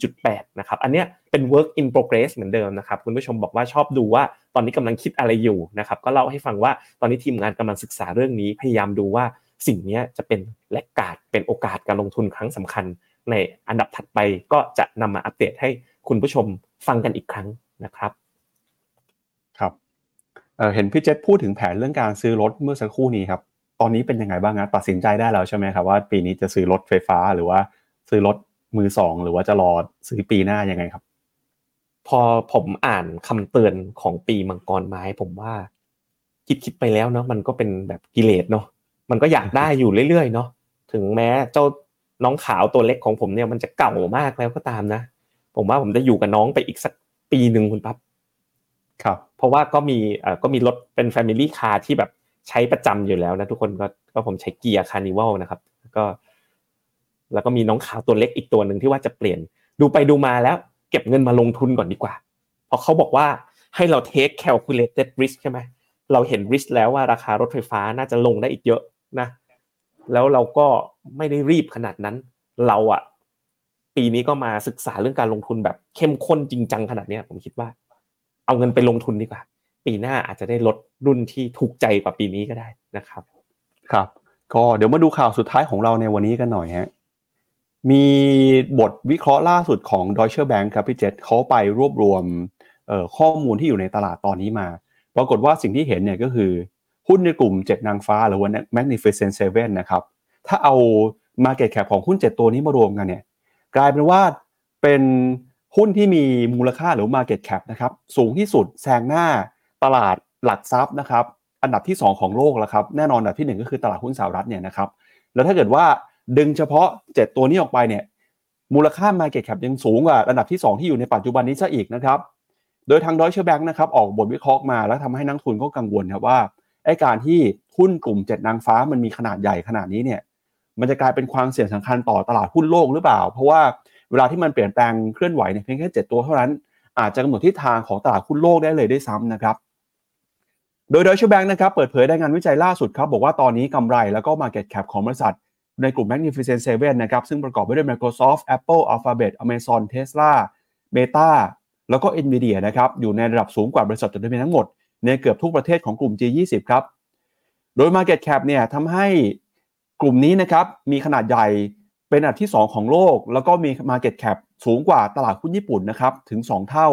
4.8 นะครับ อันเนี้ยเป็น work in progress เหมือนเดิมนะครับ คุณผู้ชมบอกว่าชอบดูว่าตอนนี้กำลังคิดอะไรอยู่นะครับ ก็เล่าให้ฟังว่าตอนนี้ทีมงานกำลังศึกษาเรื่องนี้ พยายามดูว่าสิ่งนี้จะเป็นแลกกาดเป็นโอกาสการลงทุนครั้งสำคัญ ในอันดับถัดไปก็จะนำมาอัปเดตให้คุณผู้ชมฟังกันอีกครั้งนะครับ เห็นพี่เจษพูดถึงแผนเรื่องการซื้อรถเมื่อสักครู่นี้ครับ ตอนนี้เป็นยังไงบ้างนะตัดสินใจได้แล้วใช่ไหมครับว่าปีนี้จะซื้อรถไฟฟ้าหรือว่าซื้อรถมือสองหรือว่าจะรอซื้อปีหน้ายังไงครับ พอผมอ่านคำเตือนของปีมังกรไม้ ผมว่าคิดคิดไปแล้วเนาะมันก็เป็นแบบกิเลสเนาะมันก็อยากได้อยู่เรื่อยๆเนาะถึงแม้เจ้าน้องขาวตัวเล็กของผมเนี่ยมันจะเก่ามากแล้วก็ตามนะ ผมว่าผมจะอยู่กับน้องไปอีกสักปีหนึ่งคุณปั๊บ ครับเพราะว่าก็มีเอ่อก็มีรถเป็น Family Car ที่แบบใช้ประจำอยู่แล้วนะทุกคนก็ก็ผมใช้เกียร์คาร์นิวัลนะครับ ก็แล้วก็มีน้องขาวตัวเล็กอีกตัวหนึ่งที่ว่าจะเปลี่ยน ดูไปดูมาแล้ว เก็บเงินมาลงทุนก่อนดีกว่า เพราะเขาบอกว่าให้เรา take calculated risk ใช่ไหมเราเห็น risk แล้วว่าราคารถไฟฟ้าน่าจะลงได้อีกเยอะนะแล้วเราก็ไม่ได้รีบขนาดนั้น เราอะปีนี้ก็มาศึกษาเรื่องการลงทุนแบบเข้มข้นจริงจังขนาดนี้ผมคิดว่า เอาเงินไปลงทุนดีกว่า ปีหน้าอาจจะได้ลดรุ่นที่ถูกใจกว่าปีนี้ก็ได้นะครับ ครับ ก็เดี๋ยวมาดูข่าวสุดท้ายของเราในวันนี้กันหน่อยฮะมีบทวิเคราะห์ล่าสุดของ Deutsche Bank ครับพี่เจษเขาไปรวบรวมข้อมูลที่อยู่ในตลาดตอนนี้มา ปรากฏว่าสิ่งที่เห็นเนี่ยก็คือ หุ้นในกลุ่ม 7 นางฟ้า หรือว่า Magnificent Seven นะครับ ถ้าเอา Market Cap ของหุ้น 7 ตัวนี้มารวมกันเนี่ย กลายเป็นว่าเป็น หุ้นที่มีมูลค่าหรือ Market Cap นะครับสูงที่สุดแซงหน้าตลาดหลักทรัพย์นะครับอันดับที่ 2 ของโลกแล้วครับแน่นอนอันดับที่ 1 ก็คือตลาดหุ้นสหรัฐเนี่ยนะครับแล้วถ้าเกิดว่าดึงเฉพาะ 7 ตัวนี้ออกไปเนี่ยมูลค่า Market Cap ยังสูงกว่าอันดับที่ 2 ที่อยู่ในปัจจุบันนี้ซะอีกนะครับโดยทาง Deutsche Bank นะครับออกบทวิเคราะห์มาแล้วทำให้นักทุนก็กังวลครับว่าไอ้การที่หุ้นกลุ่ม 7 นางฟ้ามันมีขนาดใหญ่ขนาดนี้เนี่ยมันจะกลายเป็นความเสี่ยงสำคัญต่อตลาดหุ้นโลกหรือเปล่า เพราะว่า เวลาที่มันเปลี่ยนแปลงเคลื่อนไหวเนี่ยเพียงแค่ 7 ตัวเท่านั้น อาจจะกำหนดทิศทางของตลาดหุ้นโลกได้เลยได้ซ้ำนะครับโดย Deutsche Bank นะครับเปิดเผยได้งานวิจัยล่าสุดครับบอกว่าตอนนี้กำไรแล้วก็ Market Cap ของบริษัท ในกลุ่ม Magnificent Seven นะครับซึ่งประกอบไปด้วย Microsoft Apple Alphabet Amazon Tesla Meta แล้วก็ NVIDIA นะครับอยู่ในระดับสูงกว่าบริษัทจดทะเบียนทั้งหมด ในเกือบทุกประเทศของกลุ่ม G20 ครับโดย Market Cap เนี่ยทำให้กลุ่มนี้นะครับมีขนาดใหญ่ เป็นอันดับที่ 2 ของโลก แล้วก็มี Market Cap สูงกว่าตลาดหุ้นญี่ปุ่นนะครับถึง 2 เท่า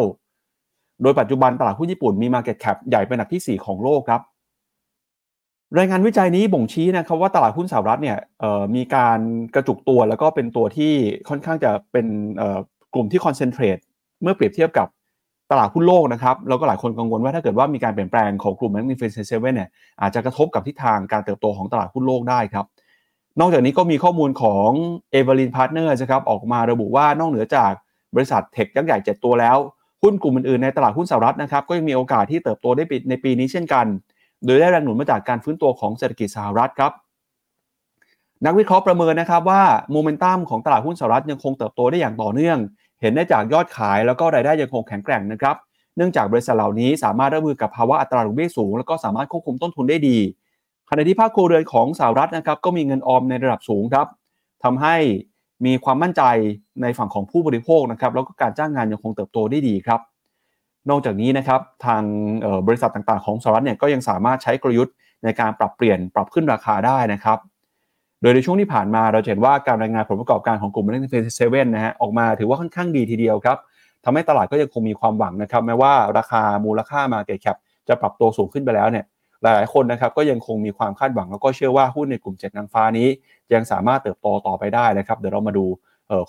โดยปัจจุบันตลาดหุ้นญี่ปุ่นมี Market Cap ใหญ่เป็นอันดับที่ 4 ของโลกครับรายงานวิจัยนี้บ่งชี้นะครับว่าตลาดหุ้นสหรัฐเนี่ยมีการกระจุกตัวแล้วก็เป็นตัวที่ค่อนข้างจะเป็นกลุ่มที่คอนเซนเทรตเมื่อเปรียบเทียบกับตลาดหุ้นโลกนะครับแล้วก็หลายคนกังวลว่าถ้าเกิดว่ามีการเปลี่ยนแปลงของกลุ่ม Magnificent Seven เนี่ยอาจจะกระทบกับทิศทางการเติบโตของตลาดหุ้นโลกได้ครับ นอกจากนี้ก็มีข้อมูลของ e v e r y n Partner นะครับออกมาระบุว่านอกเหนือจากบริษัทเทคยักษ์ใหญ่ 7 ตัวแล้ว หุ้นกลุ่มอื่นๆในตลาดหุ้นสหรัฐนะครับก็ยังมีโอกาสที่เติบโตได้ในปีนี้เช่นกัน โดยได้แรงหนุนมาจากการฟื้นตัวของเศรษฐกิจสหรัฐครับนักวิเคราะห์ประเมินนะครับว่าโมเมนตัมของตลาดหุ้นสหรัฐยังคงเติบโตได้อย่างต่อเนื่อง เห็นได้จากยอดขายแล้วก็รายได้ยังคงแข็งแกร่งนะครับ เนื่องจากบริษัทเหล่านี้สามารถรับมือกับภาวะอัตราดอกเบี้ยสูง แล้วก็สามารถควบคุมต้นทุนได้ดี ขณะที่ภาคครัวเรือนของสหรัฐนะครับก็มีเงินออมในระดับสูงครับทำให้มีความมั่นใจในฝั่งของผู้บริโภคนะครับแล้วก็การจ้างงานยังคงเติบโตได้ดีครับ นอกจากนี้นะครับทางบริษัทต่างๆของสหรัฐเนี่ยก็ยังสามารถใช้กลยุทธ์ในการปรับเปลี่ยนปรับขึ้นราคาได้นะครับ โดยในช่วงที่ผ่านมาเราเห็นว่าการรายงานผลประกอบการของกลุ่ม Magnificent Seven นะฮะออกมาถือว่าค่อนข้างดีทีเดียวครับทำให้ตลาดก็ยังคงมีความหวังนะครับแม้ว่าราคามูลค่า Market Cap จะปรับตัวสูงขึ้นไปแล้วเนี่ย หลายๆคนนะครับก็ยังคงมีความคาดหวัง แล้วก็เชื่อว่าหุ้นในกลุ่ม7นางฟ้านี้ ยังสามารถเติบโตต่อไปได้นะครับ เดี๋ยวเรามาดู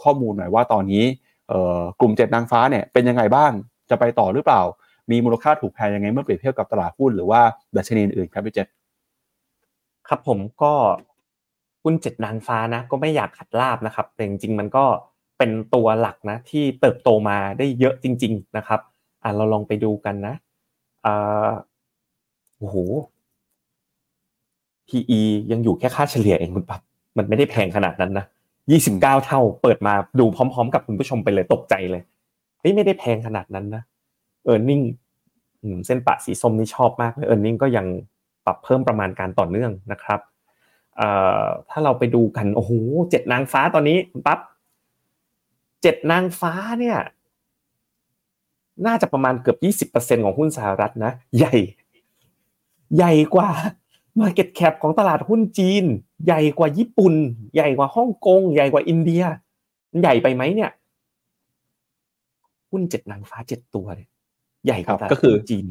ข้อมูลหน่อยว่าตอนนี้กลุ่ม7นางฟ้าเนี่ยเป็นยังไงบ้างจะไปต่อหรือเปล่า มีมูลค่าถูกแพงยังไงเมื่อเปรียบเทียบกับตลาดหุ้นหรือว่าดัชนีอื่นครับพี่เจษครับผมก็หุ้นเจ็ดนางฟ้านะ ก็ไม่อยากขัดลาบนะครับแต่จริงๆมันก็เป็นตัวหลักนะที่เติบโตมาได้เยอะจริง ๆนะครับอะเราลองไปดูกันนะอ่า โอ้โห PE ยังอยู่แค่ค่าเฉลี่ยเองคุณปั๊บมันไม่ได้แพงขนาดนั้นนะยี่สิบเก้าเท่า เปิดมาดูพร้อม ๆ กับคุณผู้ชมไปเลยตกใจเลยเฮ้ยไม่ได้แพงขนาดนั้นนะเออร์เน็งเส้นปะสีส้มนี่ชอบมากเลยเออร์เน็งก็ยังปรับเพิ่มประมาณการต่อเนื่องนะครับเอ่อถ้าเราไปดูกันโอ้โหเจ็ดนางฟ้าตอนนี้ปั๊บเจ็ดนางฟ้าเนี่ย น่าจะประมาณเกือบยี่สิบเปอร์เซ็นของหุ้นสหรัฐนะ ใหญ่ ใหญ่กว่า Market Cap ของตลาดหุ้นจีน ใหญ่กว่าญี่ปุ่น ใหญ่กว่าฮ่องกง ใหญ่กว่าอินเดีย มันใหญ่ไปไหมเนี่ย หุ้นเจ็ดนางฟ้าเจ็ดตัวเนี่ยใหญ่กว่าตลาดก็คือจีน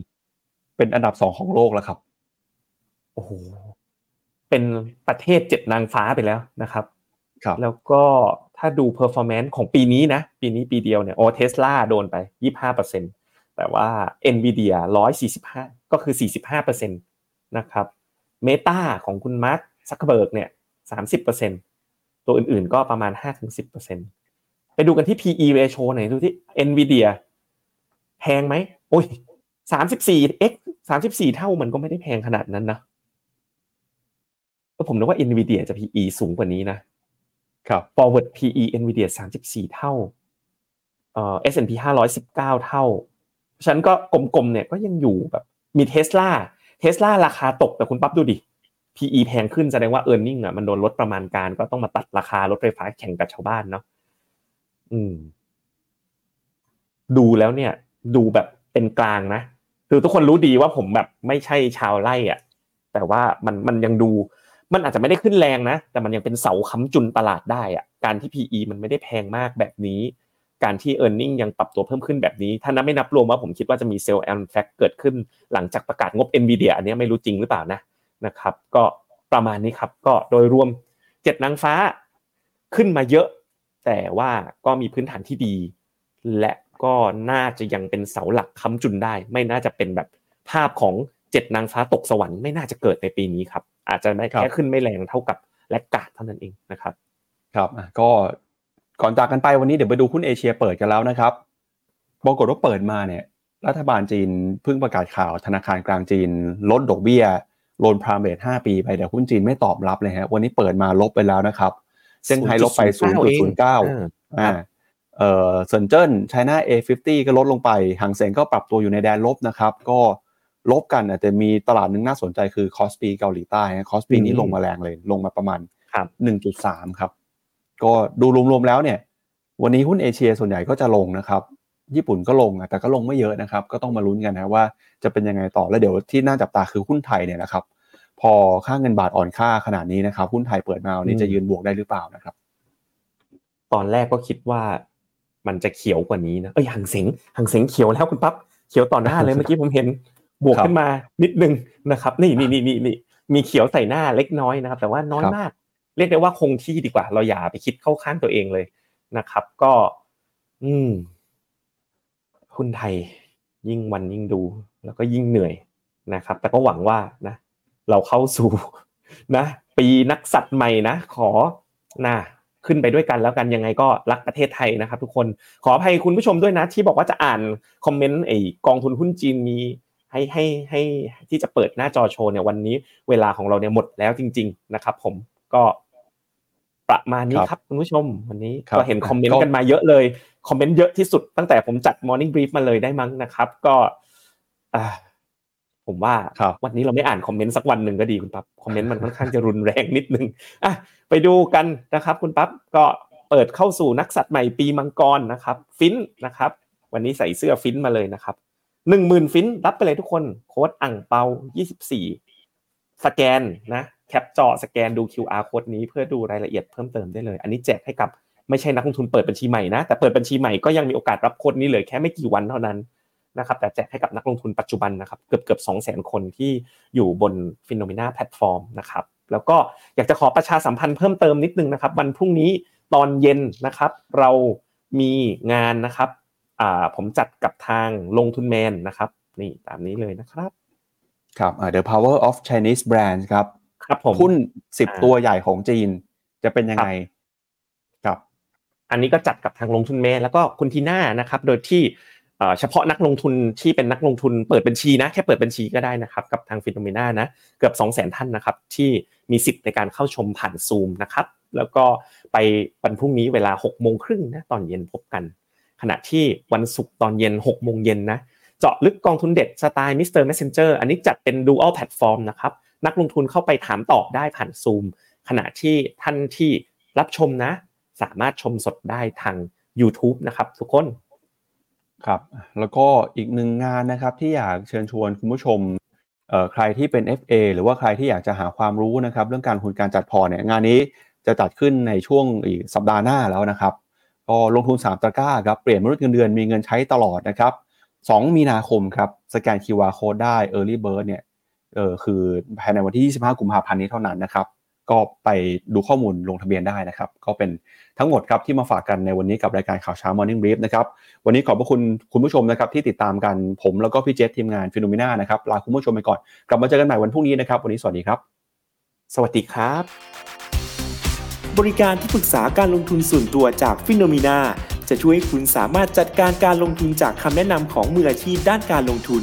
เป็นอันดับสองของโลกแล้วครับ โอ้โห เป็นประเทศเจ็ดนางฟ้าไปแล้วนะครับครับแล้วก็ถ้าดู performance ของปีนี้นะ ปีนี้ปีเดียวเนี่ยโอเทสลาโดนไปยี่ห้าเปอร์เซ็นต์แต่ว่า NVIDIA ร้อยสี่สิบห้าก็คือสี่สิบห้าเปอร์เซ็ นตนะครับ Meta ของคุณ Mark Zuckerberg เนี่ยสามสิบเปอร์เซ็นต์ตัวอื่นๆก็ประมาณห้าถึงสิบเปอร์เซ็นต์ไปดูกันที่ PE ratio หน่อยดูที่ NVIDIA แพงไหมโอ้ยสามสิบสี่ x สามสิบสี่เท่ามันก็ไม่ได้แพงขนาดนั้นนะก็ผมนึกว่า NVIDIA จะ PE สูงกว่านี้นะครับ forward PE NVIDIA สามสิบสี่เท่าเอ่อ S&P ห้าร้อยสิบเก้าเท่าฉันก็กลมๆเนี่ยก็ยังอยู่แบบมีเทสลา เทสลาราคาตกแต่คุณปั๊บดูดิ PE แพงขึ้นแสดงว่า e a r n i n g อะมันโดนลดประมาณการก็ต้องมาตัดราคารถไฟฟ้าแข่งกับชาวบ้านเนาะอืม ดูแล้วเนี่ย ดูแบบเป็นกลางนะคือทุกคนรู้ดีว่าผมแบบไม่ใช่ชาวไร่อะ แต่ว่ามันมันยังดู มันอาจจะไม่ได้ขึ้นแรงนะแต่มันยังเป็นเสาค้ำจุนตลาดได้อะ การที่ PE มันไม่ได้แพงมากแบบนี้ การที่ e a r n i n g ยังปรับตัวเพิ่มขึ้นแบบนี้ ถ้านับไม่นับรวมว่าผมคิดว่าจะมีเซลล์แอนแฟกเกิดขึ้นหลังจากประกาศงบ NVIDIA อันนี้ไม่รู้จริงหรือเปล่านะนะครับก็ประมาณนี้ครับก็โดยรวมเจ็ดนางฟ้าขึ้นมาเยอะ แต่ว่าก็มีพื้นฐานที่ดี และก็น่าจะยังเป็นเสาหลักค้ำจุนได้ ไม่น่าจะเป็นแบบภาพของเจ็ดนางฟ้าตกสวรรค์ไม่น่าจะเกิดในปีนี้ครับอาจจะไม่แค่ขึ้นไม่แรงเท่ากับแลกกาดเท่านั้นเองนะครับ ครับก็ ก่อนจากกันไปวันนี้เดี๋ยวไปดูหุ้นเอเชียเปิดกันแล้วนะครับปรากฏว่าเปิดมาเนี่ย รัฐบาลจีนเพิ่งประกาศข่าวธนาคารกลางจีน ลดดอกเบี้ย Loan Prime Rate 5ปีไปแต่หุ้นจีนไม่ตอบรับเลยฮะวันนี้เปิดมาลบไปแล้วนะครับเซี่ยงไฮ้ลบไป 0.09อ่าเอ่อเซินเจิ้นไชน่า A50 ก็ลดลงไปหางเสงก็ปรับตัวอยู่ในแดนลบนะครับ ก็ลบกันแต่มีตลาดนึงน่าสนใจคือ KOSPI เกาหลีใต้ KOSPI นี้ลงมาแรงเลย ลงมาประมาณ 1.3 ครับ ก็ดูรวมๆแล้วเนี่ย วันนี้หุ้นเอเชียส่วนใหญ่ก็จะลงนะครับ ญี่ปุ่นก็ลงแต่ก็ลงไม่เยอะนะครับ ก็ต้องมาลุ้นกันนะว่าจะเป็นยังไงต่อแล้วเดี๋ยวที่น่าจับตาคือหุ้นไทยเนี่ยนะครับ พอค่าเงินบาทอ่อนค่าขนาดนี้นะครับ หุ้นไทยเปิดมาวันนี้จะยืนบวกได้หรือเปล่านะครับ ตอนแรกก็คิดว่ามันจะเขียวกว่านี้นะเอ้ยหังเสงหังเสงเขียวแล้วคุณปั๊บเขียวต่อหน้าเลยเมื่อกี้ผมเห็นบวกขึ้นมานิดนึงนะครับ นี่นี่นี่นี่นี่มีเขียวใส่หน้าเล็กน้อยนะครับ แต่ว่าน้อยมาก เรียกได้ว่าคงที่ดีกว่า เราอย่าไปคิดเข้าข้างตัวเองเลยนะครับ ก็ อืมหุ้นไทย ยิ่งวันยิ่งดู แล้วก็ยิ่งเหนื่อยนะครับ แต่ก็หวังว่านะ เราเข้าสู่นะ ปีนักสัตว์ใหม่นะ ขอนะขึ้นไปด้วยกันแล้วกันยังไงก็รักประเทศไทยนะครับ ทุกคนขออภัยคุณผู้ชมด้วยนะ ที่บอกว่าจะอ่านคอมเมนต์ไอ้กองทุนหุ้นจีนมีให้ให้ให้ที่จะเปิดหน้าจอโชว์เนี่ยวันนี้เวลาของเราเนี่ยหมดแล้วจริง ๆ นะครับ ผมก็ ประมาณนี้ครับคุณผู้ชมวันนี้ก็เห็นคอมเมนต์กันมาเยอะเลยคอมเมนต์เยอะที่สุดตั้งแต่ผมจัด Morning Brief มาเลยได้มั้งนะครับ ก็ผมว่าวันนี้เราไม่อ่านคอมเมนต์สักวันหนึ่งก็ดีคุณปั๊บคอมเมนต์มันค่อนข้างจะรุนแรงนิดนึงอะไปดูกันนะครับ คุณปั๊บก็เปิดเข้าสู่นักษัตรใหม่ปีมังกรนะครับ ฟินนะครับ วันนี้ใส่เสื้อฟินมาเลยนะครับหนึ่งหมื่นฟินรับไปเลยทุกคน โค้ดอั่งเปายี่สิบสี่สแกนนะ แคปจอสแกนดู QR โค้ดนี้เพื่อดูรายละเอียดเพิ่มเติมได้เลย อันนี้แจกให้กับไม่ใช่นักลงทุนเปิดบัญชีใหม่นะ แต่เปิดบัญชีใหม่ก็ยังมีโอกาสรับโค้ดนี้เลยแค่ไม่กี่วันเท่านั้นนะครับแต่แจกให้กับนักลงทุนปัจจุบันนะครับเกือบเกือบสองแสนคนที่อยู่บน FINNOMENA แพลตฟอร์มนะครับแล้วก็อยากจะขอประชาสัมพันธ์เพิ่มเติมนิดนึงนะครับ วันพรุ่งนี้ตอนเย็นนะครับ เรามีงานนะครับผมจัดกับทางลงทุนแมนนะครับนี่ตามนี้เลยนะครับครับ The Power of Chinese Brands ครับ ครับผมหุ้นสิบตัวใหญ่ของจีนจะเป็นยังไงครับ อันนี้ก็จัดกับทางลงทุนแมนแล้วก็คุณทีน่านะครับ โดยที่เฉพาะนักลงทุนที่เป็นนักลงทุนเปิดบัญชีนะแค่เปิดบัญชีก็ได้นะครับกับทางฟิโนเมนานะเกือบ 2 0 0 0 0 0ท่านนะครับที่มีสิทธิ์ในการเข้าชมผ่านซูมนะครับแล้วก็ไปวันพรุ่งนี้เวลา6โมงครึ่งนะตอนเย็นพบกัน ขณะที่วันศุกร์ตอนเย็น6โมงเย็นนะเจาะลึกกองทุนเด็ดสไตล์ Mr. Messenger อันนี้จัดเป็น dual platform นะครับ นักลงทุนเข้าไปถามตอบได้ผ่านซูม ขณะที่ท่านที่รับชมนะ สามารถชมสดได้ทาง YouTube นะครับ ทุกคนครับแล้วก็อีกหนึ่งงานนะครับที่อยากเชิญชวนคุณผู้ชมเอ่อใครที่เป็น FA หรือว่าใครที่อยากจะหาความรู้นะครับ เรื่องการคุณการจัดพอร์ตเนี่ยงานนี้จะจัดขึ้นในช่วงอีกสัปดาห์หน้าแล้วนะครับก็ลงทุน 3ตะกร้าครับเปลี่ยนมนุษย์เงินเดือนมีเงินใช้ตลอดนะครับ 2 มีนาคมครับสแกน QR Code ได้ Early Bird เนี่ย เออคือภายในวันที่ 25 กุมภาพันธ์นี้เท่านั้นนะครับ ก็ไปดูข้อมูลลงทะเบียนได้นะครับ ก็เป็นทั้งหมดครับที่มาฝากกันในวันนี้กับรายการข่าวเช้า Morning Brief นะครับ วันนี้ขอบพระคุณคุณผู้ชมนะครับที่ติดตามกันผมแล้วก็พี่เจษทีมงานฟิโนเมนานะครับลาคุณผู้ชมไปก่อน กลับมาเจอกันใหม่วันพรุ่งนี้นะครับ วันนี้สวัสดีครับ สวัสดีครับ บริการที่ปรึกษาการลงทุนส่วนตัวจากฟิโนเมนาจะช่วยให้คุณสามารถจัดการการลงทุนจากคำแนะนำของมืออาชีพด้านการลงทุน